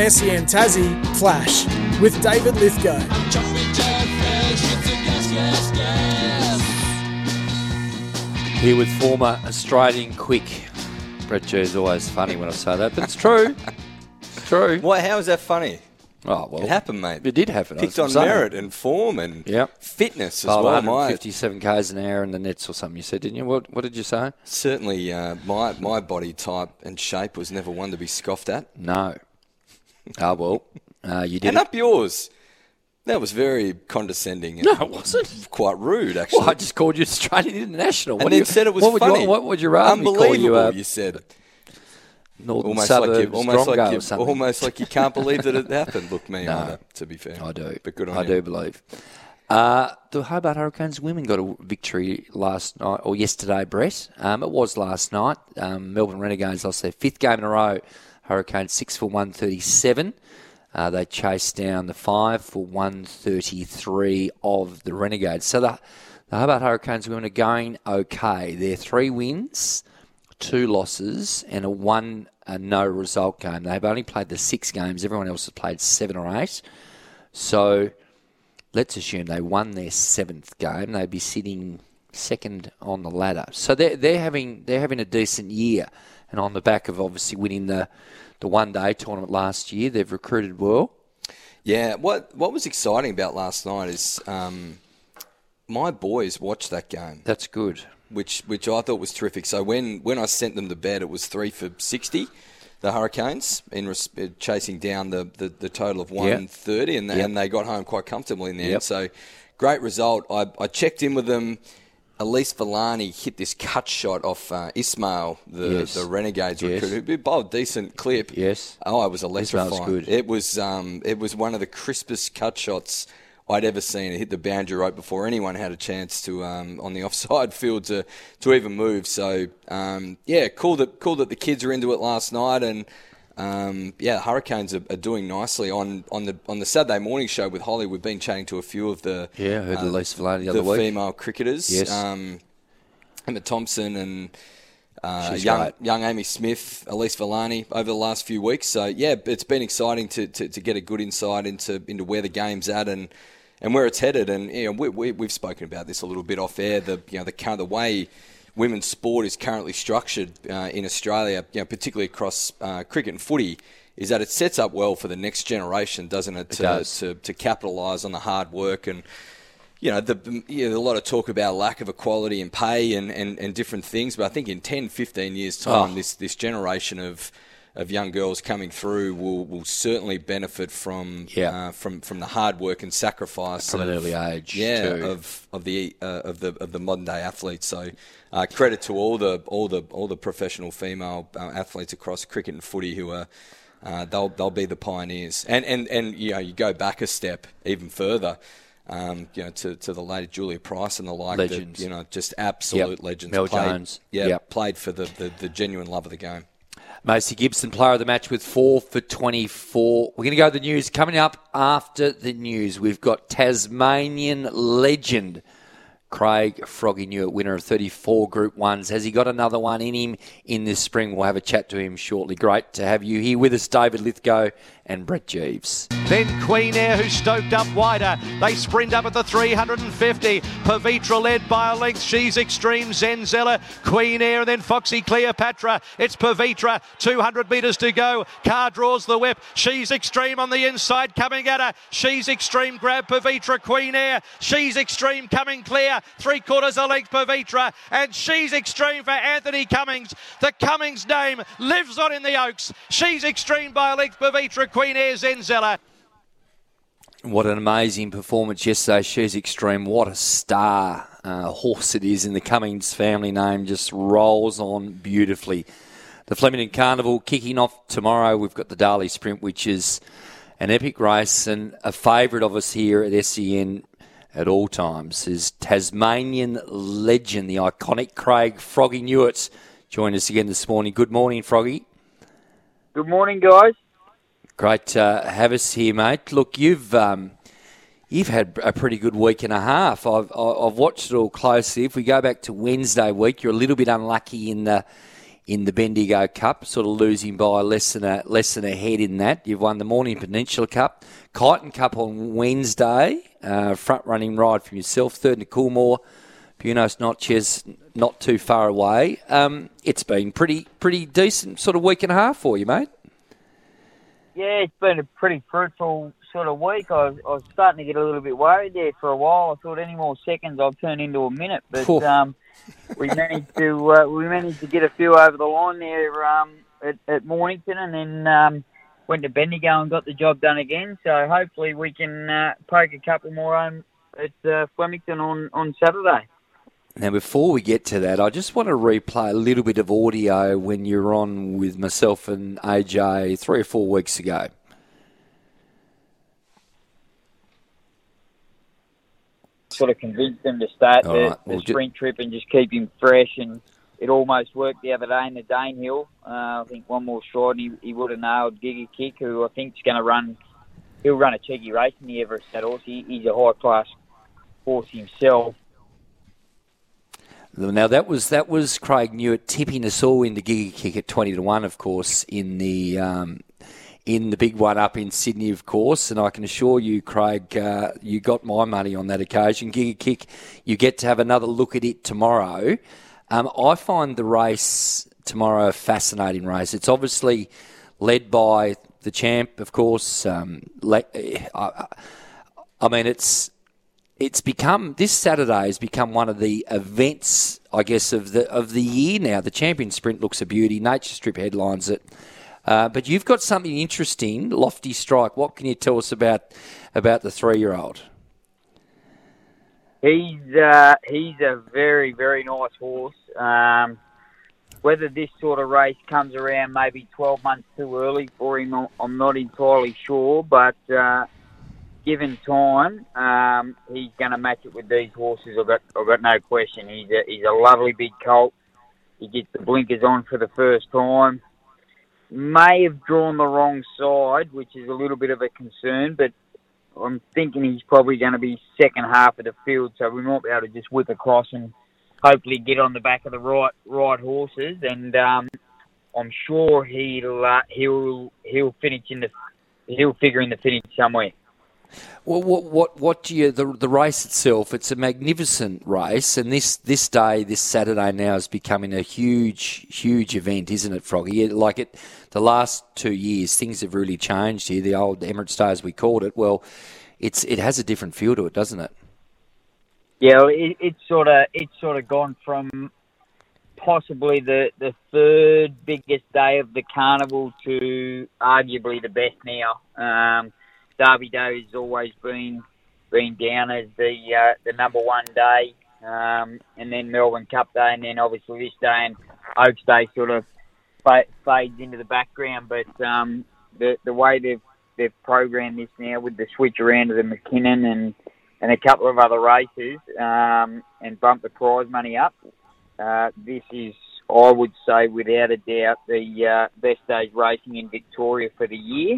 SEN Tassie, Flash with David Lithgow. Here with former Australian quick. Brett G is always funny when I say that, but it's true. It's true. What? How is that funny? Oh well, It happened, mate. It did happen. Picked on saying. merit and form and Yep. fitness as Oh, well. My, 157 k's an hour in the nets or something. You said, didn't you? What What did you say? certainly, uh, my my body type and shape was never one to be scoffed at. No. Ah well, uh, you did. And it. up yours. That was very condescending. And No, it wasn't. Quite rude, actually. Well, I just called you Australian International. and What do you, said it was what would funny. You, what would you rather Unbelievable, you? Uh, you said. Northern almost suburb like you, almost like you, almost like you can't believe that it happened. Look me No. to be fair. I do. But good on you. I you. do believe. Uh, the Hobart Hurricanes women got a victory last night or yesterday, Brett. Um, it was last night. Um, Melbourne Renegades lost their fifth game in a row. Hurricanes six for one thirty seven. Uh, they chased down the five for one thirty three of the Renegades. So the, the Hobart Hurricanes are going okay. They're three wins, two losses, and a one a no result game. They've only played the six games. Everyone else has played seven or eight. So let's assume they won their seventh game. They'd be sitting second on the ladder. So they're they're having they're having a decent year, and on the back of obviously winning the the one day tournament last year, they've recruited well. Yeah, what what was exciting about last night is um, my boys watched that game. That's good. which which I thought was terrific. So when when I sent them to bed, it was three for sixty. The Hurricanes in res- uh, chasing down the, the, the total of one thirty, and, they- Yep. and they got home quite comfortably in the Yep. end. So great result. I, I checked in with them. Elyse Villani hit this cut shot off uh, Ismail, the, Yes. the Renegades Yes. recruit. who bowled a decent clip. Yes. Oh, it was Ismail's electrifying. good. It was um, it was one of the crispest cut shots I'd ever seen. It hit the boundary right before anyone had a chance to um, on the offside field to, to even move. So um, yeah, cool that cool that the kids are into it last night and. Um, yeah, the Hurricanes are, are doing nicely on, on the on the Saturday morning show with Holly. We've been chatting to a few of the Yeah, I heard uh, Elyse Villani the other week. female cricketers. Yes. um, Emma Thompson and uh, young great. young Amy Smith, Elyse Villani over the last few weeks. So yeah, it's been exciting to, to, to get a good insight into into where the game's at and and where it's headed. And you know, we, we, we've spoken about this a little bit off air. The you know the kind the way women's sport is currently structured uh, in Australia, you know, particularly across uh, cricket and footy. Is that it sets up well for the next generation, doesn't it? To, does. to, to capitalise on the hard work and you know, the, you know, a lot of talk about lack of equality in pay and, and, and different things, but I think in 10, 15 years' time, Oh. this, this generation of of young girls coming through will, will certainly benefit from uh, from from the hard work and sacrifice From an early age, yeah, too. of of the uh, of the of the modern day athletes. So uh, credit to all the all the all the professional female uh, athletes across cricket and footy who are. Uh, they'll they'll be the pioneers, and and and you know you go back a step even further, um, you know to, to the lady Julia Price and the like, that, Legends. you know just absolute Yep. legends. Mel played, Jones. yeah, Yep. played for the, the, the genuine love of the game. Maisy Gibson, player of the match with four for 24. We're going to go to the news. Coming up after the news, we've got Tasmanian legend Craig Froggy Newitt, winner of 34 Group 1s. Has he got another one in him in this spring? We'll have a chat to him shortly. Great to have you here with us, David Lithgow and Brett Geeves. Then Queen Air, who stoked up wider. They sprint up at the 350. Pavitra led by a length. She's extreme. Zenzella, Queen Air, and then Foxy Cleopatra. It's Pavitra. 200 metres to go. Car draws the whip. She's extreme on the inside, coming at her. She's extreme. Grab Pavitra, Queen Air. She's extreme, coming clear. Three quarters a length, Pavitra. And she's extreme for Anthony Cummings. The Cummings name lives on in the Oaks. She's extreme by a length, Pavitra, Queen Air, Zenzella. What an amazing performance yesterday. She's extreme. What a star uh, horse it is in the Cummings family name. Just rolls on beautifully. The Flemington Carnival kicking off tomorrow. We've got the Darley Sprint, which is an epic race and a favourite of us here at SEN at all times is Tasmanian legend, the iconic Craig Froggy Newitt. Join us again this morning. Good morning, Froggy. Good morning, guys. Great to have us here, mate. Look, you've um, you've had a pretty good week and a half. I've I've watched it all closely. If we go back to Wednesday week, you're a little bit unlucky in the in the Bendigo Cup, sort of losing by less than a less than a head in that. You've won the Morning Peninsula Cup, Kyneton Cup on Wednesday, uh, front running ride from yourself, third in Coolmore. Buenos Notches not too far away. Um, it's been pretty pretty decent sort of week and a half for you, mate. Yeah, it's been a pretty fruitful sort of week. I was, I was starting to get a little bit worried there for a while. I thought any more seconds I'd turn into a minute, but um, we managed to uh, we managed to get a few over the line there um, at, at Mornington, and then um, went to Bendigo and got the job done again. So hopefully we can uh, poke a couple more home at uh, Flemington on on Saturday. Now, before we get to that, I just want to replay a little bit of audio when you were on with myself and AJ three or four weeks ago. sort of convinced him to start the, right, the well, ju- sprint trip and just keep him fresh. And it almost worked the other day in the Danehill. Uh, I think one more stride and he, he would have nailed Giga Kick, who I think is going to run. He'll run a cheeky race in the Everest horse. He, he's a high class horse himself. Now that was that was Craig Newitt tipping us all into Giga Kick at twenty to one, of course, in the um, in the big one up in Sydney, of course. And I can assure you, Craig, uh, you got my money on that occasion. Giga Kick, you get to have another look at it tomorrow. Um, I find the race tomorrow a fascinating race. It's obviously led by the champ, of course. Um, I, I mean, it's it's become this Saturday has become one of the events I guess, of the of the year now. The Champion Sprint looks a beauty. Nature Strip headlines it. Uh, but you've got something interesting, Lofty Strike. What can you tell us about about the three year old? He's uh, he's a very very nice horse. Um, whether this sort of race comes around maybe 12 months too early for him, I'm not entirely sure. But uh, given time, um, he's going to match it with these horses. I've got I've got no question. He's a, he's a lovely big colt. He gets the blinkers on for the first time. May have drawn the wrong side, which is a little bit of a concern, but I'm thinking he's probably going to be second half of the field, so we might be able to just whip across and hopefully get on the back of the right right horses. And um, I'm sure he'll uh, he'll he'll finish in the he'll figure in the finish somewhere. Well, what what what do you the the race itself? It's a magnificent race, and this this day, this Saturday now is becoming a huge huge event, isn't it, Froggy? Like it, the last two years, things have really changed here. The old Emirates Day, as we called it, well, it's it has a different feel to it, doesn't it? Yeah, it, it's sort of it's sort of gone from possibly the the third biggest day of the carnival to arguably the best now. Um, Derby Day has always been been down as the uh, the number one day, um, and then Melbourne Cup Day, and then obviously this day and Oaks Day sort of fades into the background. But um, the the way they've they've programmed this now with the switch around of the Mackinnon and and a couple of other races, um, and bump the prize money up. Uh, this is, I would say, without a doubt, the uh, best days racing in Victoria for the year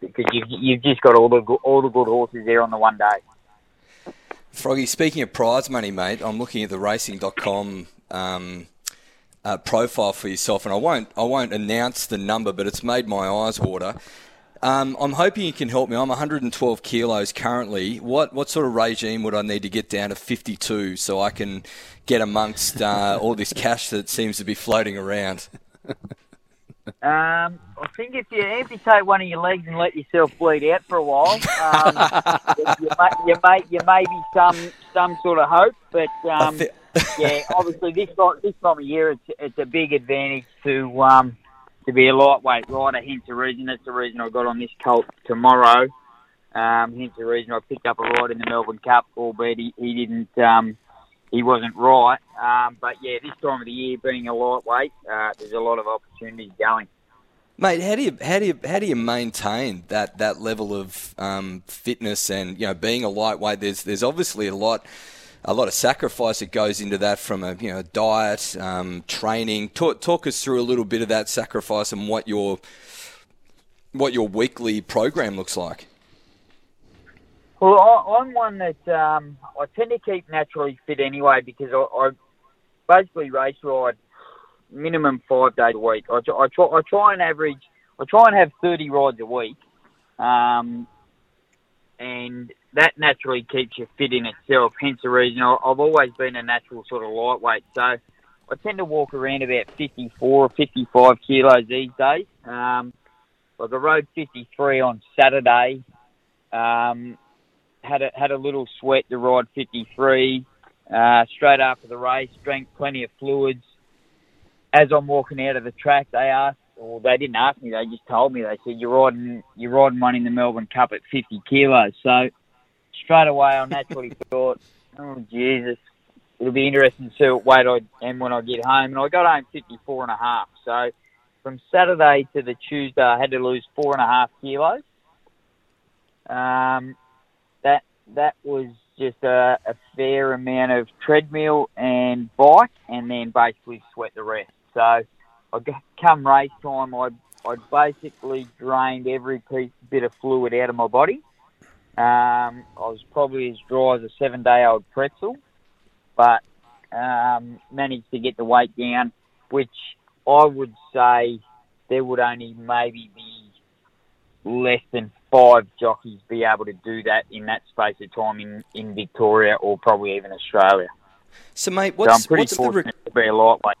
because you've, you've just got all the all the good horses there on the one day. Froggy, speaking of prize money, mate, I'm looking at the racing.com um, uh, profile for yourself, and I won't I won't announce the number, but it's made my eyes water. Um, I'm hoping you can help me. I'm 112 kilos currently. What what sort of regime would I need to get down to 52 so I can get amongst uh, all this cash that seems to be floating around? Um, I think if you amputate one of your legs and let yourself bleed out for a while, um, you, may, you may you may be some some sort of hope. But um, yeah, obviously this time, this time of year, it's it's a big advantage to um, to be a lightweight rider. Hence the reason that's the reason I got on this colt tomorrow. Um, hence the reason I picked up a ride in the Melbourne Cup, albeit he, he didn't. Um, he wasn't right. Um, but yeah, this time of the year, being a lightweight, uh, there's a lot of opportunities going. Mate, how do you how do you how do you maintain that, that level of um, fitness and you know being a lightweight? There's there's obviously a lot a lot of sacrifice that goes into that from a you know diet, um, training. Talk, talk us through a little bit of that sacrifice and what your what your weekly program looks like. Well, I'm one that um, I tend to keep naturally fit anyway because I, I basically race ride minimum five days a week. I, I try I try and average I try and have thirty rides a week, um, and that naturally keeps you fit in itself. Hence the reason I, I've always been a natural sort of lightweight. So I tend to walk around about 54 or 55 kilos these days. Um, like I rode 53 on Saturday. Um, had a had a little sweat to ride 53. Uh, straight after the race, drank plenty of fluids. As I'm walking out of the track, they asked, or they didn't ask me, they just told me. They said, "You're riding, you're riding one in the Melbourne Cup at 50 kilos." So straight away, I naturally thought, "Oh Jesus, it'll be interesting to see what weight I am when I get home." And I got home 54 and a half. So from Saturday to the Tuesday, I had to lose four and a half kilos. Um, that was just a, a fair amount of treadmill and bike, and then basically sweat the rest. So, I come race time, I I basically drained every piece bit of fluid out of my body. Um, I was probably as dry as a seven-day-old pretzel, but um, managed to get the weight down, which I would say there would only maybe be less than five jockeys be able to do that in that space of time in, in Victoria or probably even Australia. So, mate, so what's, pretty what's the re- to be a lightweight.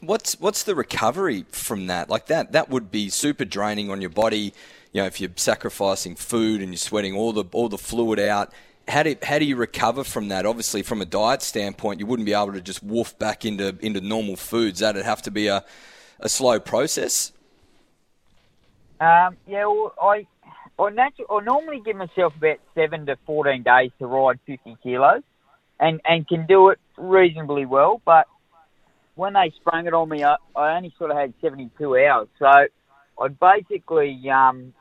What's what's the recovery from that? Like that that would be super draining on your body. You know, if you're sacrificing food and you're sweating all the all the fluid out. how do how do you recover from that? Obviously, from a diet standpoint, you wouldn't be able to just woof back into into normal foods. That'd have to be a a slow process. Um, yeah, well, I I, natu- I normally give myself about seven to fourteen days to ride fifty kilos, and and can do it reasonably well. But when they sprung it on me, I, I only sort of had seventy two hours. So I basically, um,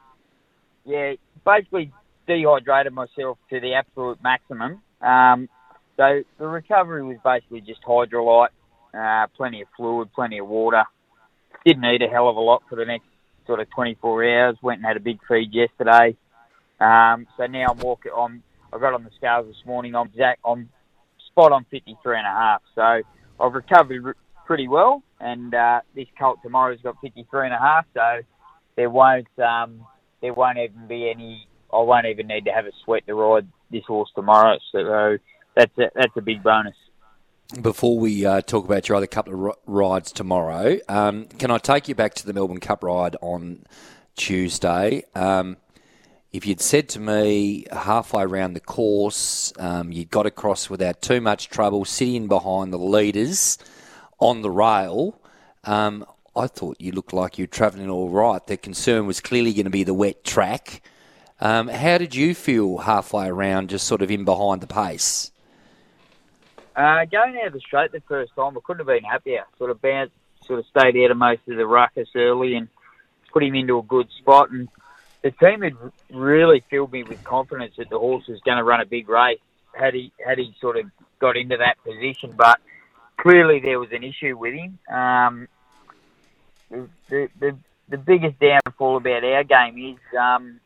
yeah, basically dehydrated myself to the absolute maximum. Um, so the recovery was basically just Hydralyte, uh, plenty of fluid, plenty of water. Didn't eat a hell of a lot for the next sort of 24 hours. Went and had a big feed yesterday. Um, so now I'm walking. I'm, I got on the scales this morning. I'm exact. I'm spot on 53 and a half. So I've recovered pretty well. And uh, this colt tomorrow's got 53 and a half. So there won't um, there won't even be any. I won't even need to have a sweat to ride this horse tomorrow. So that's a, that's a big bonus. Before we uh, talk about your other couple of ri- rides tomorrow, um, can I take you back to the Melbourne Cup ride on Tuesday? Um, if you'd said to me halfway around the course, um, you got across without too much trouble, sitting behind the leaders on the rail, um, I thought you looked like you were travelling all right. The concern was clearly going to be the wet track. Um, how did you feel halfway around, just sort of in behind the pace? Uh, going out of the straight the first time, I couldn't have been happier. Sort of bounced, sort of stayed out of most of the ruckus early and put him into a good spot. And the team had really filled me with confidence that the horse was going to run a big race. Had he had he sort of got into that position, but clearly there was an issue with him. Um, the, the the biggest downfall about our game is um,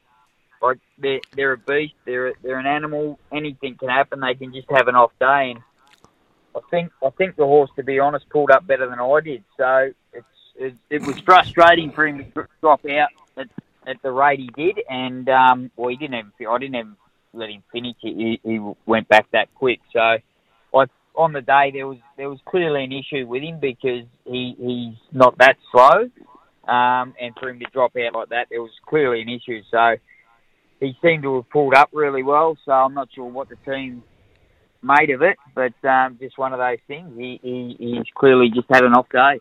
like they're they're a beast. They're they're an animal. Anything can happen. They can just have an off day, and I think I think the horse, to be honest, pulled up better than I did. So it's it, it was frustrating for him to drop out at, at the rate he did, and um, well, he didn't even. I didn't even let him finish. He, he went back that quick. So I on the day there was there was clearly an issue with him because he he's not that slow, um, and for him to drop out like that, there was clearly an issue. So he seemed to have pulled up really well. So I'm not sure what the team made of it, but um, just one of those things. He, he he's clearly just had an off day.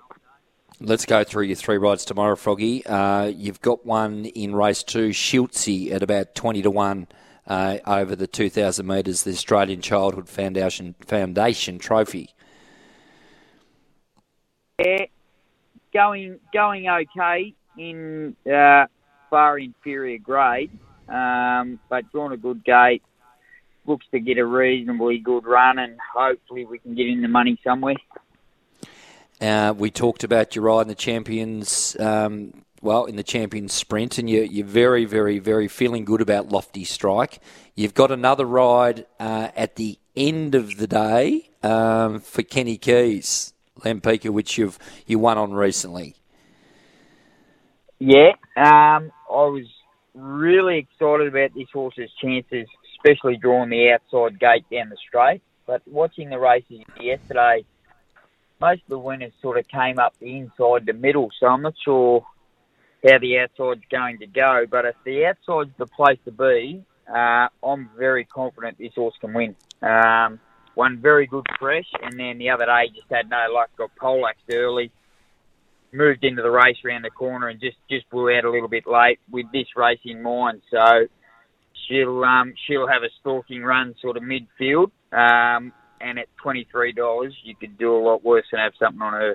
Let's go through your three rides tomorrow, Froggy. Uh, you've got one in race two, Schiltzy, at about 20 to 1 uh, over the 2,000 metres, the Australian Childhood Foundation, Foundation Trophy. Yeah, going going okay in uh, far inferior grade, um, but drawn a good gate. Looks to get a reasonably good run, and hopefully we can get in the money somewhere. Uh, we talked about your ride in the Champions, um, well, in the Champions Sprint, and you're, you're very, very, very feeling good about Lofty Strike. You've got another ride uh, at the end of the day um, for Kenny Keys, Lampica, which you've you won on recently. Yeah, um, I was really excited about this horse's chances, especially drawing the outside gate down the straight. But watching the races yesterday, most of the winners sort of came up the inside the middle, so I'm not sure how the outside's going to go. But if the outside's the place to be, uh, I'm very confident this horse can win. Um, one very good fresh, and then the other day just had no luck, got poleaxed early, moved into the race around the corner, and just just blew out a little bit late with this race in mind. So she'll um, she'll have a stalking run sort of midfield. Um, and at twenty three dollars, you could do a lot worse than have something on her.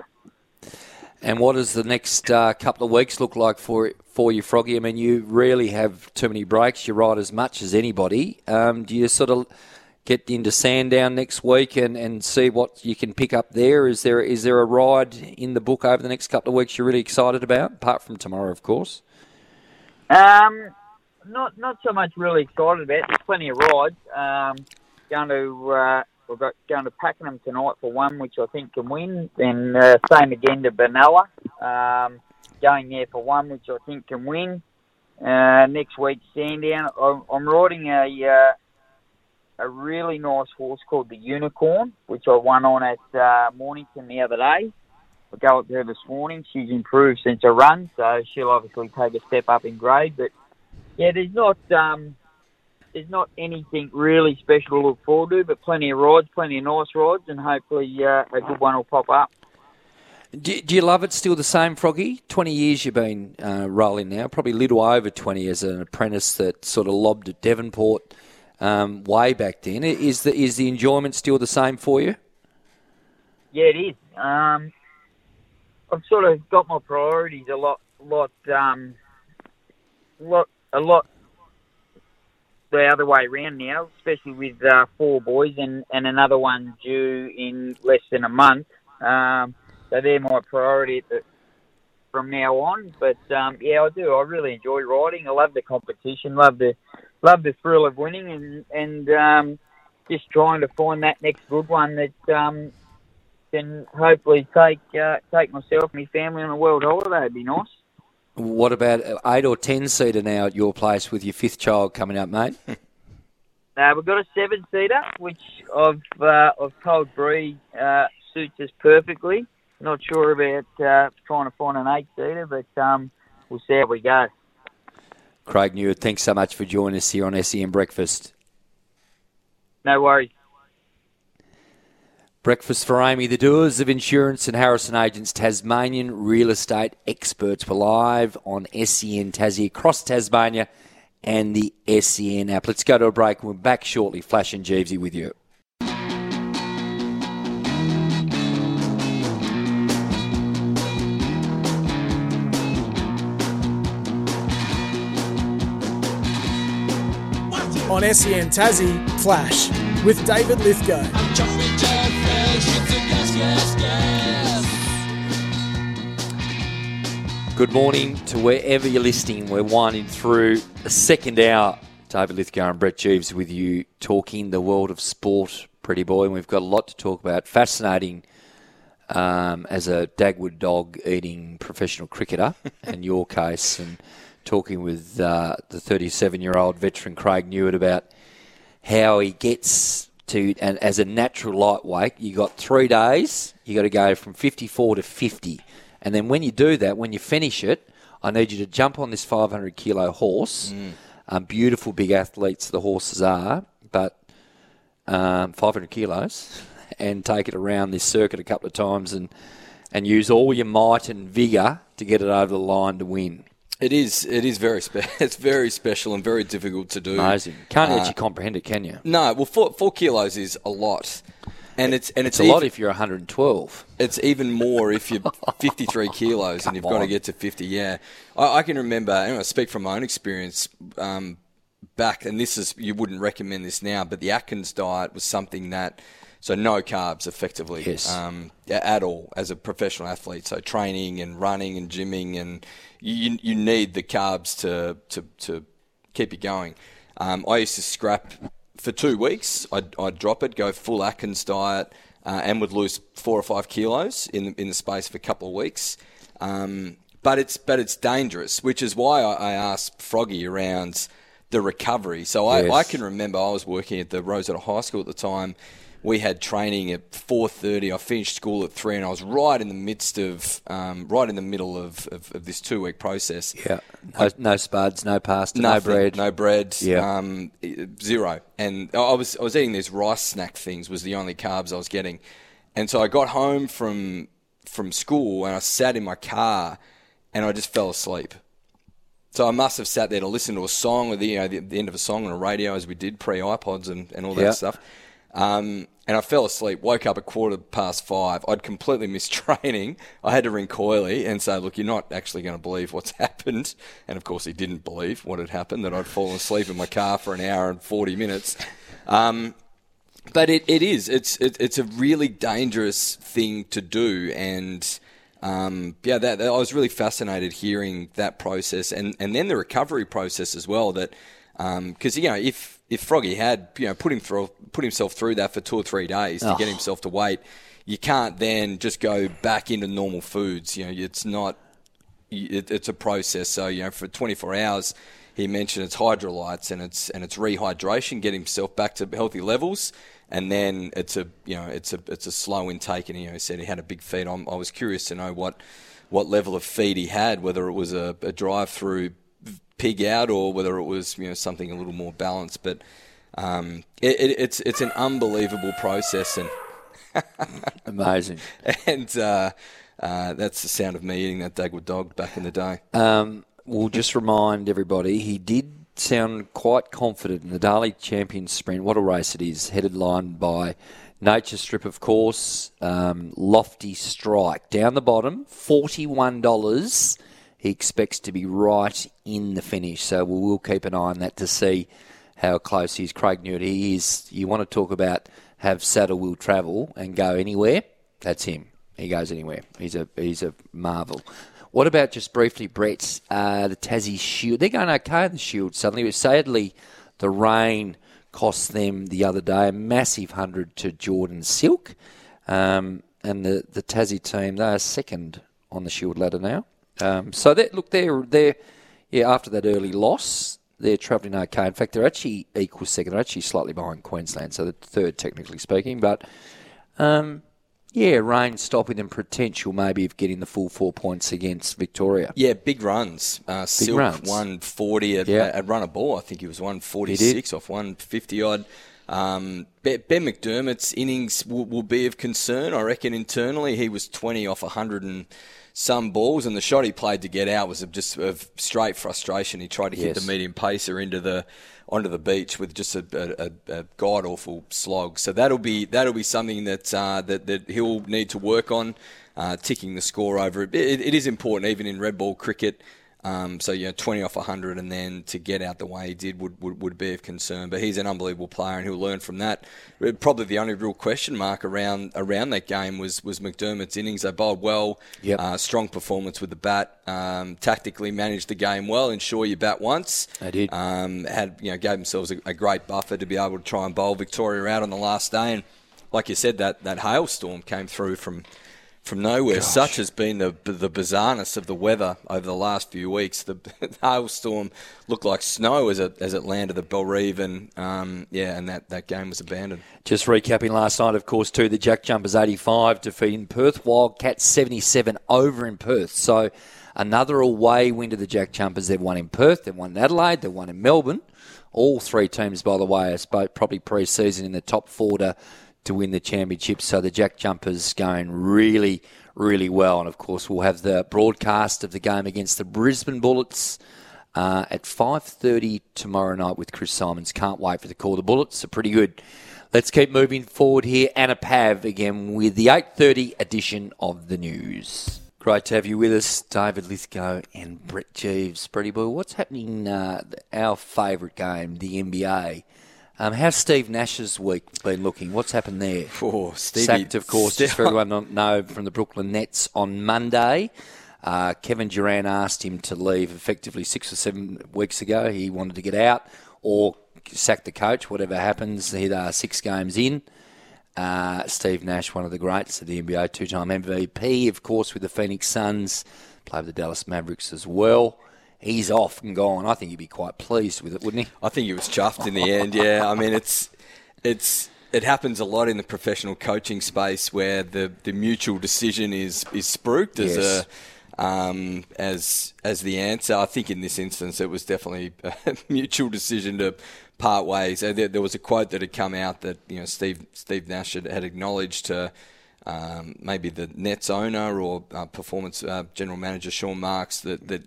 And what does the next uh, couple of weeks look like for for you, Froggy? I mean, you rarely have too many breaks. You ride as much as anybody. Um, do you sort of get into Sandown next week and, and see what you can pick up there? Is there is there a ride in the book over the next couple of weeks you're really excited about, apart from tomorrow, of course? Um, not not so much really excited about. There's plenty of rides. Um, going to uh, we've got going to Pakenham tonight for one, which I think can win. Then uh, same again to Benalla. Um, going there for one, which I think can win. Uh, next week Sandown. I'm, I'm riding a uh, a really nice horse called the Unicorn, which I won on at uh, Mornington the other day. I go up there this morning. She's improved since her run, so she'll obviously take a step up in grade. But yeah, there's not um, there's not anything really special to look forward to, but plenty of rides, plenty of nice rides, and hopefully uh, a good one will pop up. Do, do you love it still the same, Froggy? 20 years you've been uh, rolling now, probably a little over 20 as an apprentice that sort of lobbed at Devonport um, way back then. Is the, is the enjoyment still the same for you? Yeah, it is. Um, I've sort of got my priorities a lot, lot, um, lot, a lot the other way around now, especially with uh, four boys and, and another one due in less than a month. Um, so they're my priority the, from now on. But um, yeah, I do. I really enjoy riding. I love the competition. Love the love the thrill of winning, and and um, just trying to find that next good one that um, can hopefully take uh, take myself and my family on a world holiday. It'd be nice. What about uh, eight or ten seater now at your place with your fifth child coming up, mate? Uh, we've got a seven seater, which I've uh, I've told Bree uh, suits us perfectly. Not sure about uh, trying to find an eight seater, but um, we'll see how we go. Craig Newitt, thanks so much for joining us here on SEN Breakfast. No worries. Breakfast for Amy. The doers of insurance and Harrison Agents, Tasmanian real estate experts, were live on SEN Tassie across Tasmania and the SEN app. Let's go to a break. We're back shortly. Flash and Geevesy with you. On SEN Tassie, Flash with David Lithgow. Good morning to wherever you're listening. We're winding through the second hour. David Lithgow and Brett Geeves with you talking the world of sport, pretty boy. And we've got a lot to talk about. Fascinating um, as a Dagwood dog eating professional cricketer, in your case, and talking with uh, the 37 year old veteran Craig Newitt about how he gets to, and as a natural lightweight, you got three days, you got to go from 54 to 50. And then when you do that, when you finish it, I need you to jump on this 500 kilo horse. Um, beautiful big athletes, the horses are, but um, 500 kilos, and take it around this circuit a couple of times and, and use all your might and vigour to get it over the line to win. It is. It is very. Spe- it's very special and very difficult to do. Amazing. Can't Uh, actually comprehend it, can you? No. Well, four, four kilos is a lot, and it's and It's it's, a lot if you're 112. It's even more if you're 53 kilos and you've got to get to 50. Yeah, I, I can remember. And I speak from my own experience. Um, back, and this is you wouldn't recommend this now, but the Atkins diet was something that. So no carbs, effectively, Yes. um, at all as a professional athlete. So training and running and gymming, and you you need the carbs to to, to keep you going. Um, I used to scrap for two weeks. I'd, I'd drop it, go full Atkins diet, uh, and would lose four or five kilos in the, in the space of a couple of weeks. Um, but it's but it's dangerous, which is why I, I asked Froggy around the recovery. So I, Yes. I can remember I was working at the Rosetta High School at the time. We had training at four thirty. I finished school at three, and I was right in the midst of, um, right in the middle of, of, of this two week process. Yeah. No, no spuds, no pasta, no bread. no bread, Yeah. um, zero. And I I was I was eating these rice snack things was the only carbs I was getting, and so I got home from from school and I sat in my car, and I just fell asleep. So I must have sat there to listen to a song or the you know the, the end of a song on a radio as we did pre iPods and, and all that Yeah. stuff. Um, and I fell asleep, woke up at quarter past five. I'd completely missed training. I had to ring Coyley and say, look, you're not actually going to believe what's happened. And of course, he didn't believe what had happened, that I'd fallen asleep in my car for an hour and 40 minutes. Um, but it, it is. It's, it, it's a really dangerous thing to do. And um, yeah, that, that- I was really fascinated hearing that process and, and then the recovery process as well. That because you know if if Froggy had you know put him through put himself through that for two or three days to Oh. get himself to weight, you can't then just go back into normal foods. You know, it's not it, it's a process. So you know, for 24 hours, he mentioned it's Hydralytes and it's and it's rehydration, get himself back to healthy levels, and then it's a you know it's a it's a slow intake. And you know, he said he had a big feed. I'm, I was curious to know what what level of feed he had, whether it was a, a drive through pig out or whether it was you know something a little more balanced. But um, it, it, it's it's an unbelievable process and amazing. And uh, uh, that's the sound of me eating that Dagwood dog back in the day. Um, we'll just remind everybody he did sound quite confident in the Darley Champions Sprint. What a race it is, headed line by Nature Strip, of course. Um, lofty Strike down the bottom, forty-one dollars. He expects to be right in the finish, so we will keep an eye on that to see how close he's. Craig Newitt, he is. You want to talk about have saddle will travel and go anywhere? That's him. He goes anywhere. He's a he's a marvel. What about just briefly, Brett? Uh, the Tassie Shield. They're going okay in the Shield suddenly. But sadly, the rain cost them the other day a massive hundred to Jordan Silk, um, and the the Tassie team they are second on the Shield ladder now. Um, so that look, they're they're yeah after that early loss, they're travelling okay. In fact, they're actually equal second. They're actually slightly behind Queensland, so the third technically speaking. But um, yeah, rain stopping them potential maybe of getting the full four points against Victoria. Yeah, big runs. Uh, Silk runs. 140 at, Yeah. at run a ball. I think he was 146 off 150 odd. Um, ben McDermott's innings will, will be of concern. I reckon internally he was 20 off 100 and some balls, and the shot he played to get out was of just of straight frustration. He tried to hit Yes. the medium pacer into the onto the beach with just a, a, a, a god awful slog. So that'll be that'll be something that uh, that that he'll need to work on, uh, ticking the score over. It, it, it is important even in red ball cricket. Um, so you know, 20 off 100, and then to get out the way he did would, would, would be of concern. But he's an unbelievable player, and he'll learn from that. Probably the only real question mark around around that game was was McDermott's innings. They bowled well, Yep. uh, strong performance with the bat, um, tactically managed the game well. Ensure you bat once. They did. Um, had you know gave themselves a, a great buffer to be able to try and bowl Victoria out on the last day, and like you said, that that hailstorm came through from from nowhere. Gosh. Such has been the the bizarreness of the weather over the last few weeks. The, the hailstorm looked like snow as it as it landed at Bellerive, and um, yeah, and that, that game was abandoned. Just recapping last night, of course, too, the Jack Jumpers 85 defeating Perth Wildcats 77 over in Perth. So another away win to the Jack Jumpers. They've won in Perth, they've won in Adelaide, they've won in Melbourne. All three teams, by the way, are probably pre-season in the top four to, to win the championship. So the Jack Jumpers going really, really well. And of course, we'll have the broadcast of the game against the Brisbane Bullets uh, at 5.30 tomorrow night with Chris Simons. Can't wait for the call. The Bullets are pretty good. Let's keep moving forward here. Anna Pav again with the 8.30 edition of the news. Great to have you with us, David Lithgow and Brett Geeves. Pretty boy, what's happening? Uh, our favourite game, the NBA. Um, how's Steve Nash's week been looking? What's happened there? Oh, Stevie- Sacked, of course, just for everyone to know, from the Brooklyn Nets on Monday. Uh, Kevin Durant asked him to leave effectively six or seven weeks ago. He wanted to get out or sack the coach, whatever happens. He uh, six games in. Uh, Steve Nash, one of the greats of the NBA, two-time MVP, of course, with the Phoenix Suns, played with the Dallas Mavericks as well. He's off and gone. I think he'd be quite pleased with it, wouldn't he? I think he was chuffed in the end. Yeah, I mean it's it's it happens a lot in the professional coaching space where the, the mutual decision is is spruiked as Yes. a um, as as the answer. I think in this instance it was definitely a mutual decision to part ways. Uh, There, there was a quote that had come out that you know Steve Steve Nash had, had acknowledged to. Um, maybe the Nets owner or uh, performance uh, general manager Sean Marks that, that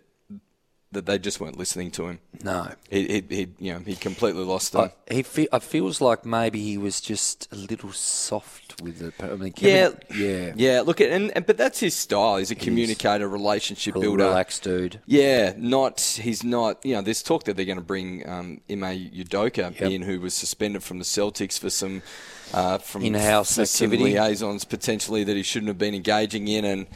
that they just weren't listening to him. No. He, he, he you know, he completely lost them. I, he fe- I feels like maybe he was just a little soft with the. I mean, yeah, Kevin, yeah, yeah. Look, at, and, and but that's his style. He's a communicator, relationship builder, relaxed dude. Yeah, not he's not. You know, there's talk that they're going to bring um, Ime Udoka Yep. in, who was suspended from the Celtics for some uh, from In-house activity. liaisons potentially that he shouldn't have been engaging in, and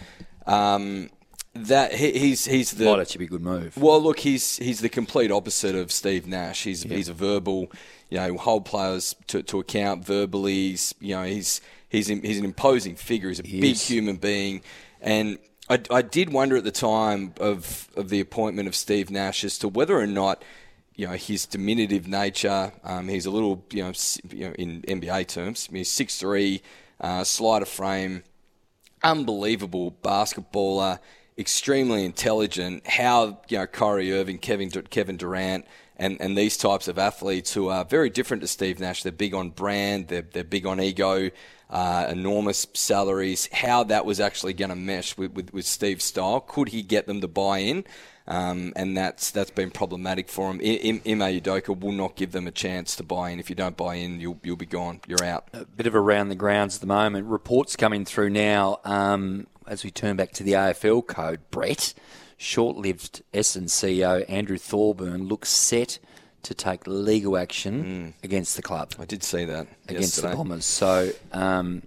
um, that he, he's he's the Might actually be a good move. well, look, he's he's the complete opposite of Steve Nash. He's he's a verbal, you know, hold players to, to account verbally. He's you know he's he's he's an imposing figure. He's a He big is. human being, and I, I did wonder at the time of of the appointment of Steve Nash as to whether or not. You know his diminutive nature. Um, he's a little, you know, you know, in NBA terms, he's six three, uh, slider frame, unbelievable basketballer. Extremely intelligent. How you know Kyrie Irving, Kevin Kevin Durant, and, and these types of athletes who are very different to Steve Nash. They're big on brand. They're they're big on ego. Uh, enormous salaries. How that was actually going to mesh with, with, with Steve's style? Could he get them to buy in? Um, and that's that's been problematic for them. Ime Udoka will not give them a chance to buy in. If you don't buy in, you'll you'll be gone. You're out. A bit of around the grounds at the moment. Reports coming through now um, as we turn back to the AFL code. Brett, short-lived Essendon CEO Andrew Thorburn looks set to take legal action against the club. I did see that against yesterday. the Bombers. So, um,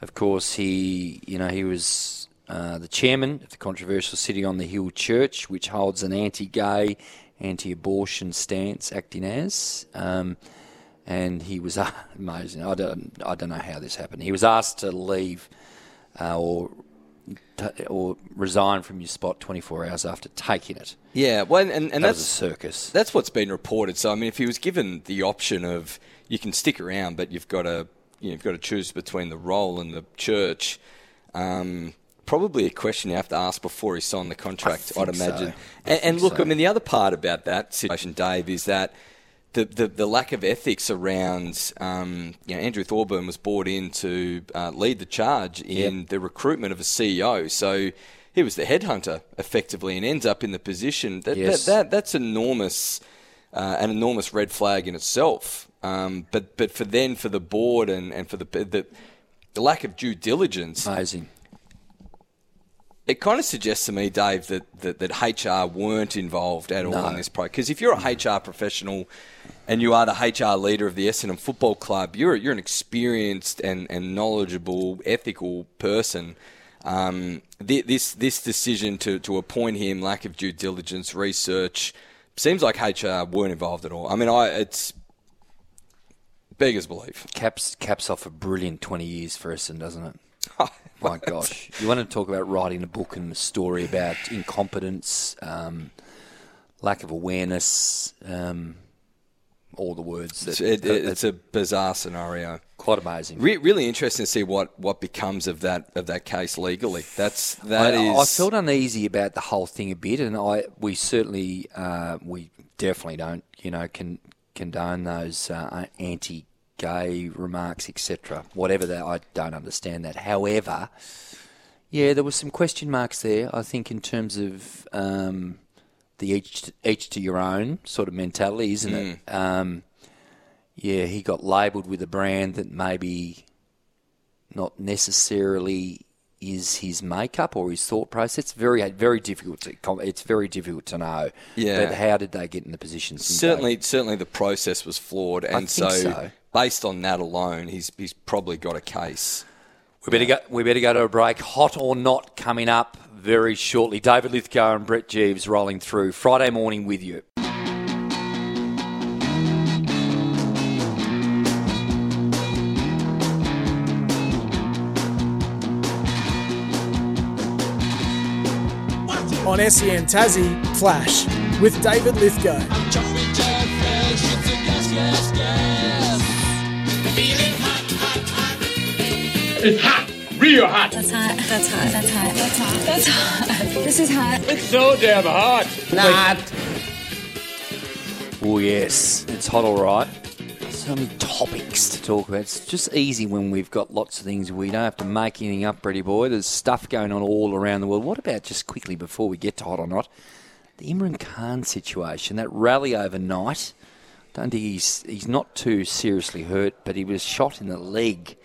of course, he you know he was uh, the chairman of the controversial City on the Hill Church, which holds an anti-gay, anti-abortion stance, acting as. Um, and he was uh, amazing. I don't, I don't know how this happened. He was asked to leave uh, or t- or resign from your spot 24 hours after taking it. Yeah, well, and, and That that's was a circus. That's what's been reported. So, I mean, if he was given the option of you can stick around, but you've got to you know, you've got to choose between the role and the church. Um, probably a question you have to ask before he signed the contract. I'd so. imagine. I And, and look, so. I mean, the other part about that situation, Dave, is that. The, the, the lack of ethics around, um, you know, Andrew Thorburn was brought in to uh, lead the charge in the recruitment of a CEO. So he was the headhunter effectively and ends up in the position that, Yes. that, that that's enormous, uh, an enormous red flag in itself. Um, but but for then for the board and, and for the, the the lack of due diligence, amazing. It kind of suggests to me, Dave, that, that, that HR weren't involved at all No. in this project. Because if you're a HR professional and you are the HR leader of the Essendon Football Club, you're you're an experienced and, and knowledgeable, ethical person. Um, thi- this this decision to, to appoint him, lack of due diligence, research, seems like HR weren't involved at all. I mean, I it's beggars belief. Caps caps off a brilliant 20 years for Essendon, doesn't it? My gosh. You want to talk about writing a book and a story about incompetence, um, lack of awareness, um, all the words. That, It's, it, that- it- it's a bizarre scenario. Quite amazing. Re- really interesting to see what, what becomes of that of that case legally. That's that I, is- I felt uneasy about the whole thing a bit, and I we certainly uh, we definitely don't you know can condone those uh, anti-gay remarks, etc. Whatever that, I don't understand that. However, yeah, there were some question marks there. I think in terms of um, the each each to your own sort of mentality, isn't it? Um, yeah, he got labelled with a brand that maybe not necessarily is his makeup or his thought process. It's very very difficult to it's very difficult to know. Yeah. But how did they get in the positions? certainly certainly the process was flawed, and think so, so. Based on that alone, he's he's probably got a case. We better go. We better go to a break. Hot or not coming up very shortly. David Lithgow and Brett Geeves rolling through Friday morning with you. On SEN Tassie, Flash with David Lithgow. It's hot, real hot. That's hot. That's hot. That's hot. That's hot. That's hot. This is hot. It's so damn hot. Not. Oh yes, it's hot, all right. So many topics to talk about. It's just easy when we've got lots of things. We don't have to make anything up, Brady boy. There's stuff going on all around the world. What about just quickly before we get to hot or not? The Imran Khan situation, that rally overnight. Don't think he's he's not too seriously hurt, but he was shot in the leg.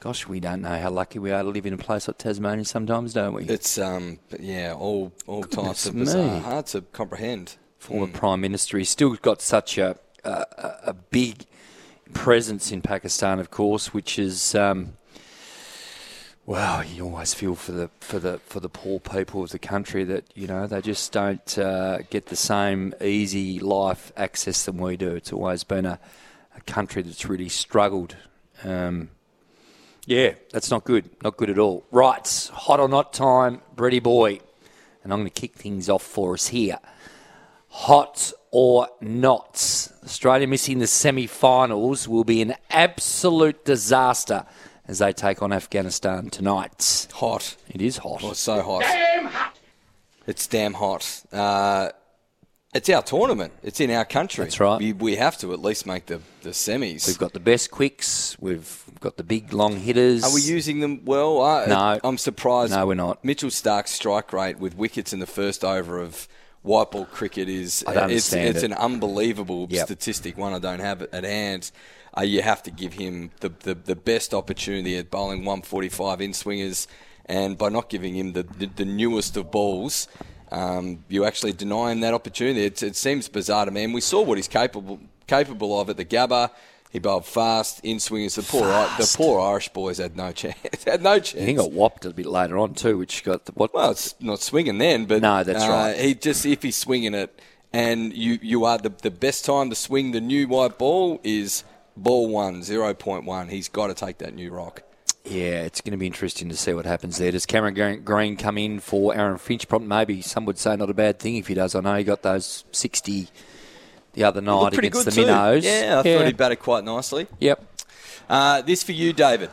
Gosh, we don't know how lucky we are to live in a place like Tasmania sometimes, don't we? It's um, yeah, all all types of bizarre, me. hard to comprehend. former prime minister. He's still got such a a, a- a big presence in Pakistan, of course, which is um, well, you always feel for the for the for the poor people of the country that you know they just don't uh, get the same easy life access than we do. It's always been a, a country that's really struggled. Um, yeah, that's not good. Not good at all. Right, hot or not time, Brady boy. And I'm going to kick things off for us here. Hot or not? Australia missing the semi finals will be an absolute disaster as they take on Afghanistan tonight. Hot. It is hot. Oh, so hot. Damn hot. It's damn hot. Uh, it's our tournament. It's in our country. That's right. We, we have to at least make the, the semis. We've got the best quicks. We've got the big long hitters. Are we using them well? I, No. I'm surprised. No, we're not. Mitchell Starc's strike rate with wickets in the first over of white ball cricket is it's, it's it. an unbelievable Yep. statistic. One I don't have at hand. Uh, you have to give him the, the, the best opportunity at bowling 145 in swingers, and by not giving him the, the, the newest of balls, um, you actually deny him that opportunity. It, it seems bizarre to me. And we saw what he's capable capable of at the Gabba. He bowled fast in swingers. The poor I- the poor Irish boys had no chance. had no chance. He got whopped a bit later on too, which got the, what? Well, it's not swinging then, but No, that's uh, right. He just if he's swinging it, and you you are the the best time to swing the new white ball is ball one zero point one. He's got to take that new rock. Yeah, it's going to be interesting to see what happens there. Does Cameron Green- Green come in for Aaron Finch? Probably, maybe some would say not a bad thing if he does. I know he got those sixty the other night against good the too. Minnows. Yeah, I thought he batted quite nicely. Yep. Uh, this for you, David.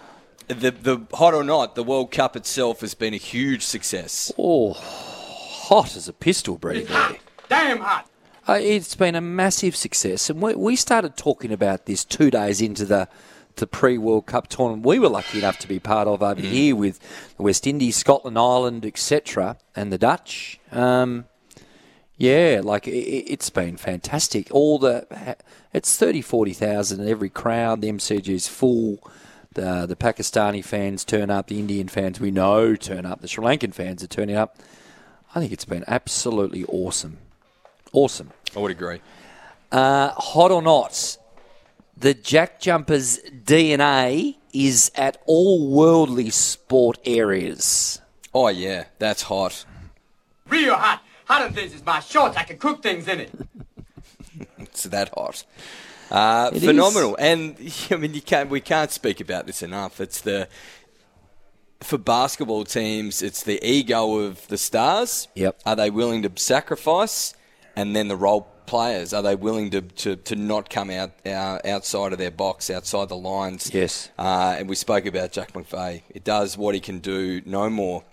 The the hot or not, the World Cup itself has been a huge success. Oh, hot as a pistol, Brady. Damn hot. Uh, it's been a massive success, and we, we started talking about this two days into the the pre World Cup tournament. We were lucky enough to be part of over here with the West Indies, Scotland, Ireland, etc., and the Dutch. Um, yeah, like it, it's been fantastic. All the it's 30, 40,000 in every crowd. The MCG is full. The the Pakistani fans turn up. The Indian fans we know turn up. The Sri Lankan fans are turning up. I think it's been absolutely awesome. Awesome. I would agree. Uh, hot or not, the Jack Jumpers DNA is at all worldly sport areas. Oh yeah, that's hot. Real hot. Hotter than this is my shorts. I can cook things in it. It's that hot. Uh, It phenomenal, and I mean, you can't. We can't speak about this enough. It's the for basketball teams. It's the ego of the stars. Yep. Are they willing to sacrifice? And then the role players are they willing to, to, to not come out uh, outside of their box, outside the lines? Yes. Uh, and we spoke about Jack McVeigh. It does what he can do, no more.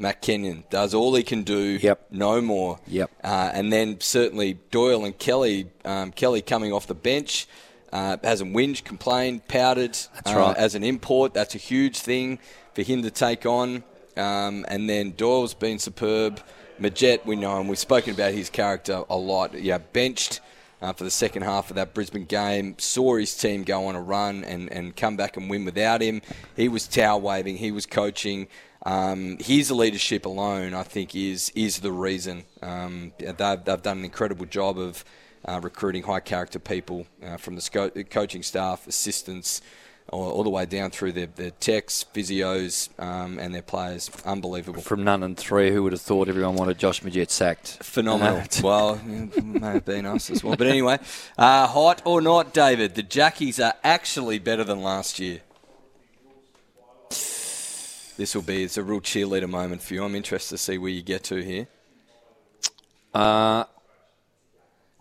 Matt Kenyon does all he can do, Yep. no more. Yep. Uh, and then certainly Doyle and Kelly, um, Kelly coming off the bench, uh, hasn't whinged, complained, pouted. That's uh, right. As an import, that's a huge thing for him to take on. Um, and then Doyle's been superb. Magette, we know him. We've spoken about his character a lot. Yeah, benched uh, for the second half of that Brisbane game. Saw his team go on a run and, and come back and win without him. He was towel waving. He was coaching. Um, his leadership alone, I think, is is the reason. Um, they've, they've done an incredible job of uh, recruiting high character people uh, from the sco- coaching staff, assistants, all, all the way down through their, their techs, physios, um, and their players. Unbelievable. From none and three, who would have thought everyone wanted Josh Magette sacked? Phenomenal. Well, it may have been us as well. But anyway, uh, hot or not, David, the Jackies are actually better than last year. This will be, it's a real cheerleader moment for you. I'm interested to see where you get to here. Uh,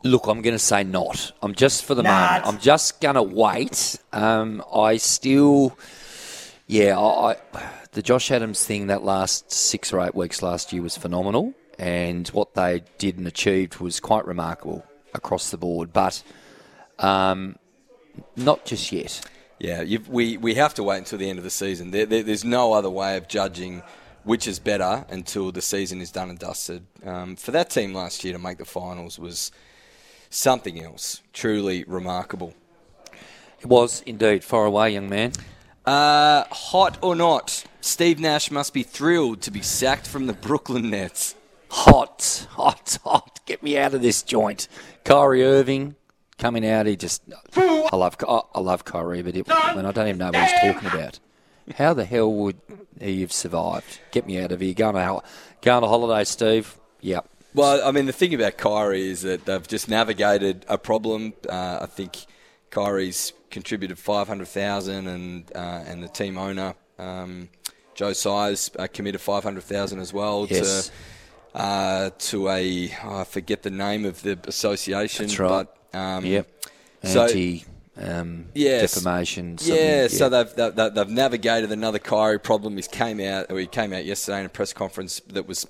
look, I'm going to say not. I'm just for the Not. moment. I'm just going to wait. Um, I still, yeah, I, I, the Josh Adams thing that last six or eight weeks last year was phenomenal, and what they did and achieved was quite remarkable across the board. But um, not just yet. Yeah, you've, we, we have to wait until the end of the season. There, there, there's no other way of judging which is better until the season is done and dusted. Um, for that team last year to make the finals was something else. Truly remarkable. It was indeed far away, young man. Uh, hot or not, Steve Nash must be thrilled to be sacked from the Brooklyn Nets. Hot, hot, hot. Get me out of this joint. Kyrie Irving coming out. He just, I love, I love Kyrie, but it, I, mean, I don't even know what he's talking about. How the hell would he have survived? Get me out of here. Going on a, hol- go on a holiday, Steve. Yep. Well, I mean, the thing about Kyrie is that they've just navigated a problem. Uh, I think Kyrie's contributed five hundred thousand, and uh, and the team owner um, Joe Tsai uh, committed five hundred thousand as well Yes. to uh, to a oh, I forget the name of the association. That's right. But, um, Yep. so- Anti um, Yes. defamation. something, Yeah, so they've, they've they've navigated another Kyrie problem. He came out, he came out yesterday in a press conference that was,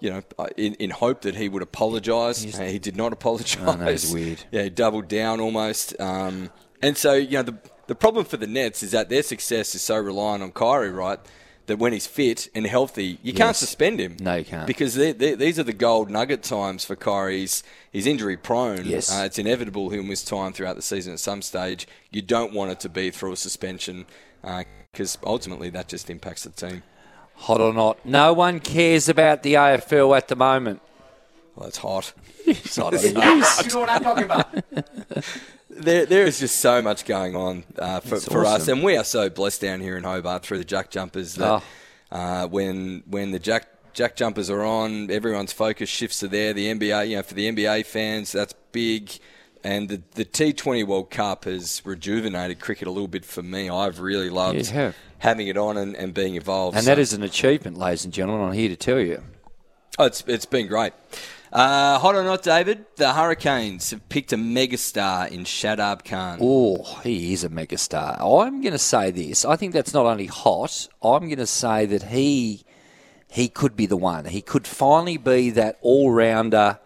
you know, in, in hope that he would apologise. Uh, he did not apologise. Oh, no, it's weird. Yeah, he doubled down almost. Um, and so, you know, the, the problem for the Nets is that their success is so reliant on Kyrie, right? That when he's fit and healthy, you can't Yes. suspend him. No, you can't. Because they they these are the gold nugget times for Kyrie. He's, he's injury prone. Yes. Uh, it's inevitable he'll miss time throughout the season at some stage. You don't want it to be through a suspension because ultimately that just impacts the team. Hot or not, no one cares about the AFL at the moment. Well, it's hot. It's hot. You know what I'm talking about. There, there is just so much going on uh, for, for us, and we are so blessed down here in Hobart through the Jack Jumpers that Oh. uh, when when the Jack Jack Jumpers are on, everyone's focus shifts to there. The NBA, you know, for the NBA fans, that's big. And the, the T20 World Cup has rejuvenated cricket a little bit for me. I've really loved have. having it on and, and being involved. And So- that is an achievement, ladies and gentlemen. I'm here to tell you. Oh, it's it's been great. Uh, hot or not, David? The Hurricanes have picked a megastar in Shadab Khan. Oh, he is a megastar. I'm going to say this. I think that's not only hot. I'm going to say that he he could be the one. He could finally be that all rounder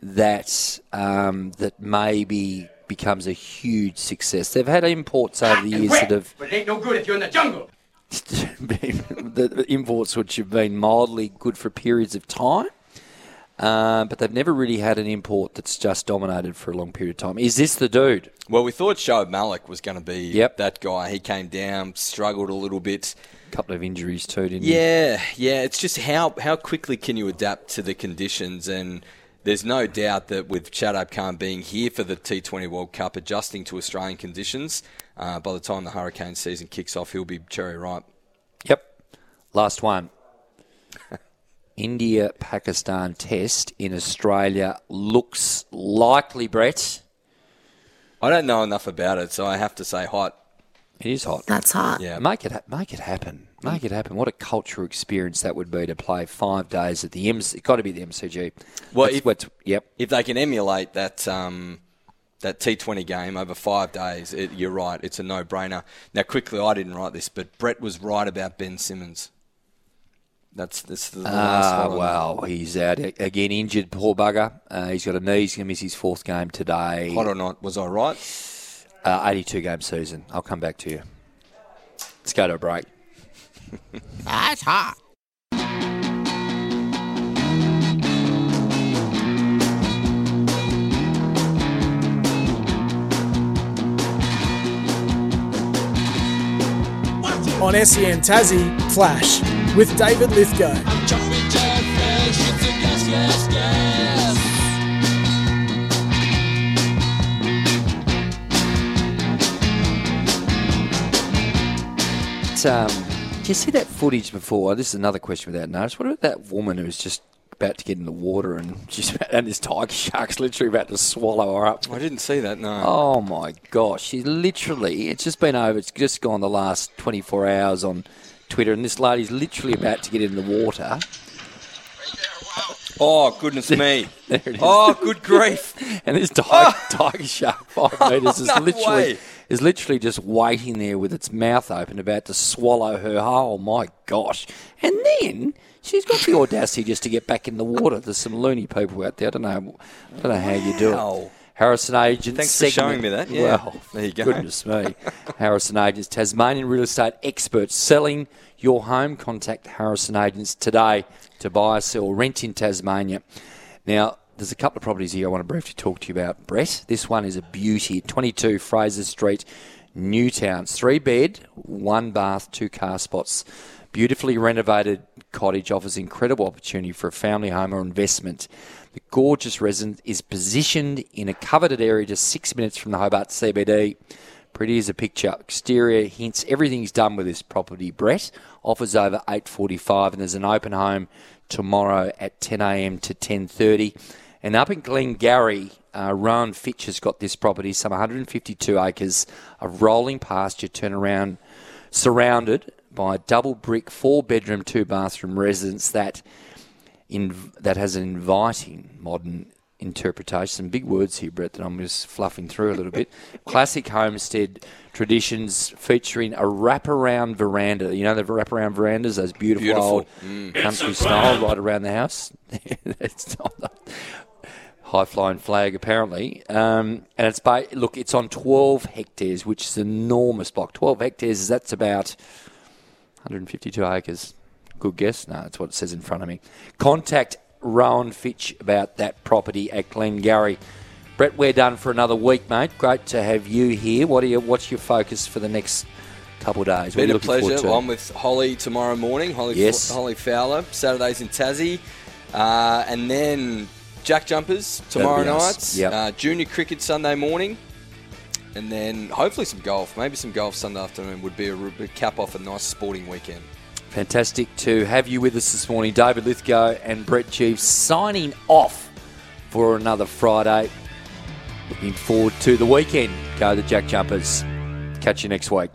that um, that maybe becomes a huge success. They've had imports over the years that have But it ain't no good if you're in the jungle. the the imports which have been mildly good for periods of time. Uh, but they've never really had an import that's just dominated for a long period of time. Is this the dude? Well, we thought Shoaib Malik was going to be Yep. that guy. He came down, struggled a little bit. A couple of injuries too, didn't he? Yeah, yeah. It's just how how quickly can you adapt to the conditions and. There's no doubt that with Shadab Khan being here for the T20 World Cup, adjusting to Australian conditions, uh, by the time the Hurricane season kicks off, he'll be cherry ripe. Yep. Last one. India Pakistan test in Australia looks likely, Brett. I don't know enough about it, so I have to say hot. It is hot. That's hot. Yeah. Make it ha- make it happen. Make it happen. What a cultural experience that would be to play five days at the MC. It's got to be the MCG. Well, That's if, what's- yep. if they can emulate that um, that T20 game over five days, it, you're right. It's a no-brainer. Now, quickly, I didn't write this, but Brett was right about Ben Simmons. That's this the last Ah, one. well, he's out again, injured. Poor bugger. Uh, he's got a knee. He's going to miss his fourth game today. Hot or not? Was I right? Uh, 82 game season. I'll come back to you. Let's go to a break. That's hot. On SEN Tassie, Flash with David Lithgow. Um, did you see that footage before? This is another question without notice. What about that woman who was just about to get in the water and she's about, and this tiger shark's literally about to swallow her up? I didn't see that. No. Oh my gosh, she's literally. It's just been over. It's just gone the last 24 hours on Twitter, and this lady's literally about to get in the water. Oh goodness me! There it is. Oh, good grief! and this tiger, ah. tiger shark, five metres, is No literally way. is literally just waiting there with its mouth open, about to swallow her whole. My gosh! And then she's got the audacity just to get back in the water. There's some loony people out there. I don't know. I don't know how you do it. Harrison Agents. Thanks for showing me that. Yeah. Well, There you go. Goodness me. Harrison Agents, Tasmanian real estate experts selling your home. Contact Harrison Agents today to buy, sell, rent in Tasmania. Now, there's a couple of properties here I want to briefly talk to you about, Brett. This one is a beauty. 22 Fraser Street, Newtowns. Three bed, one bath, two car spots. Beautifully renovated cottage offers incredible opportunity for a family home or investment. The gorgeous residence is positioned in a coveted area just six minutes from the Hobart CBD. Pretty as a picture. Exterior hints everything's done with this property. Brett offers over 8:45, and there's an open home tomorrow at 10 a.m. to 10:30. And up in Glengarry, uh, Rowan Fitch has got this property, some 152 acres of rolling pasture, turnaround, surrounded by a double brick, four bedroom, two bathroom residence that in, that has an inviting modern interpretation. Some big words here, Brett, that I'm just fluffing through a little bit. Classic homestead traditions featuring a wraparound veranda. You know the wraparound verandas, those beautiful, Beautiful. old Mm. country style right around the house. it's not a high flying flag apparently, um, and it's by look. It's on 12 hectares, which is an enormous block. 12 hectares. That's about 152 acres. Good guess. No, that's what it says in front of me. Contact Rowan Fitch about that property at Glengarry. Brett, we're done for another week, mate. Great to have you here. What are you, what's your focus for the next couple of days? Been a pleasure. I'm with Holly tomorrow morning. Holly, Yes. Holly Fowler. Saturdays in Tassie, uh, and then Jack Jumpers tomorrow That'd night. Yep. Uh, junior cricket Sunday morning, and then hopefully some golf. Maybe some golf Sunday afternoon would be a cap off a nice sporting weekend. Fantastic to have you with us this morning. David Lithgow and Brett Geeves signing off for another Friday. Looking forward to the weekend. Go the Jack Jumpers. Catch you next week.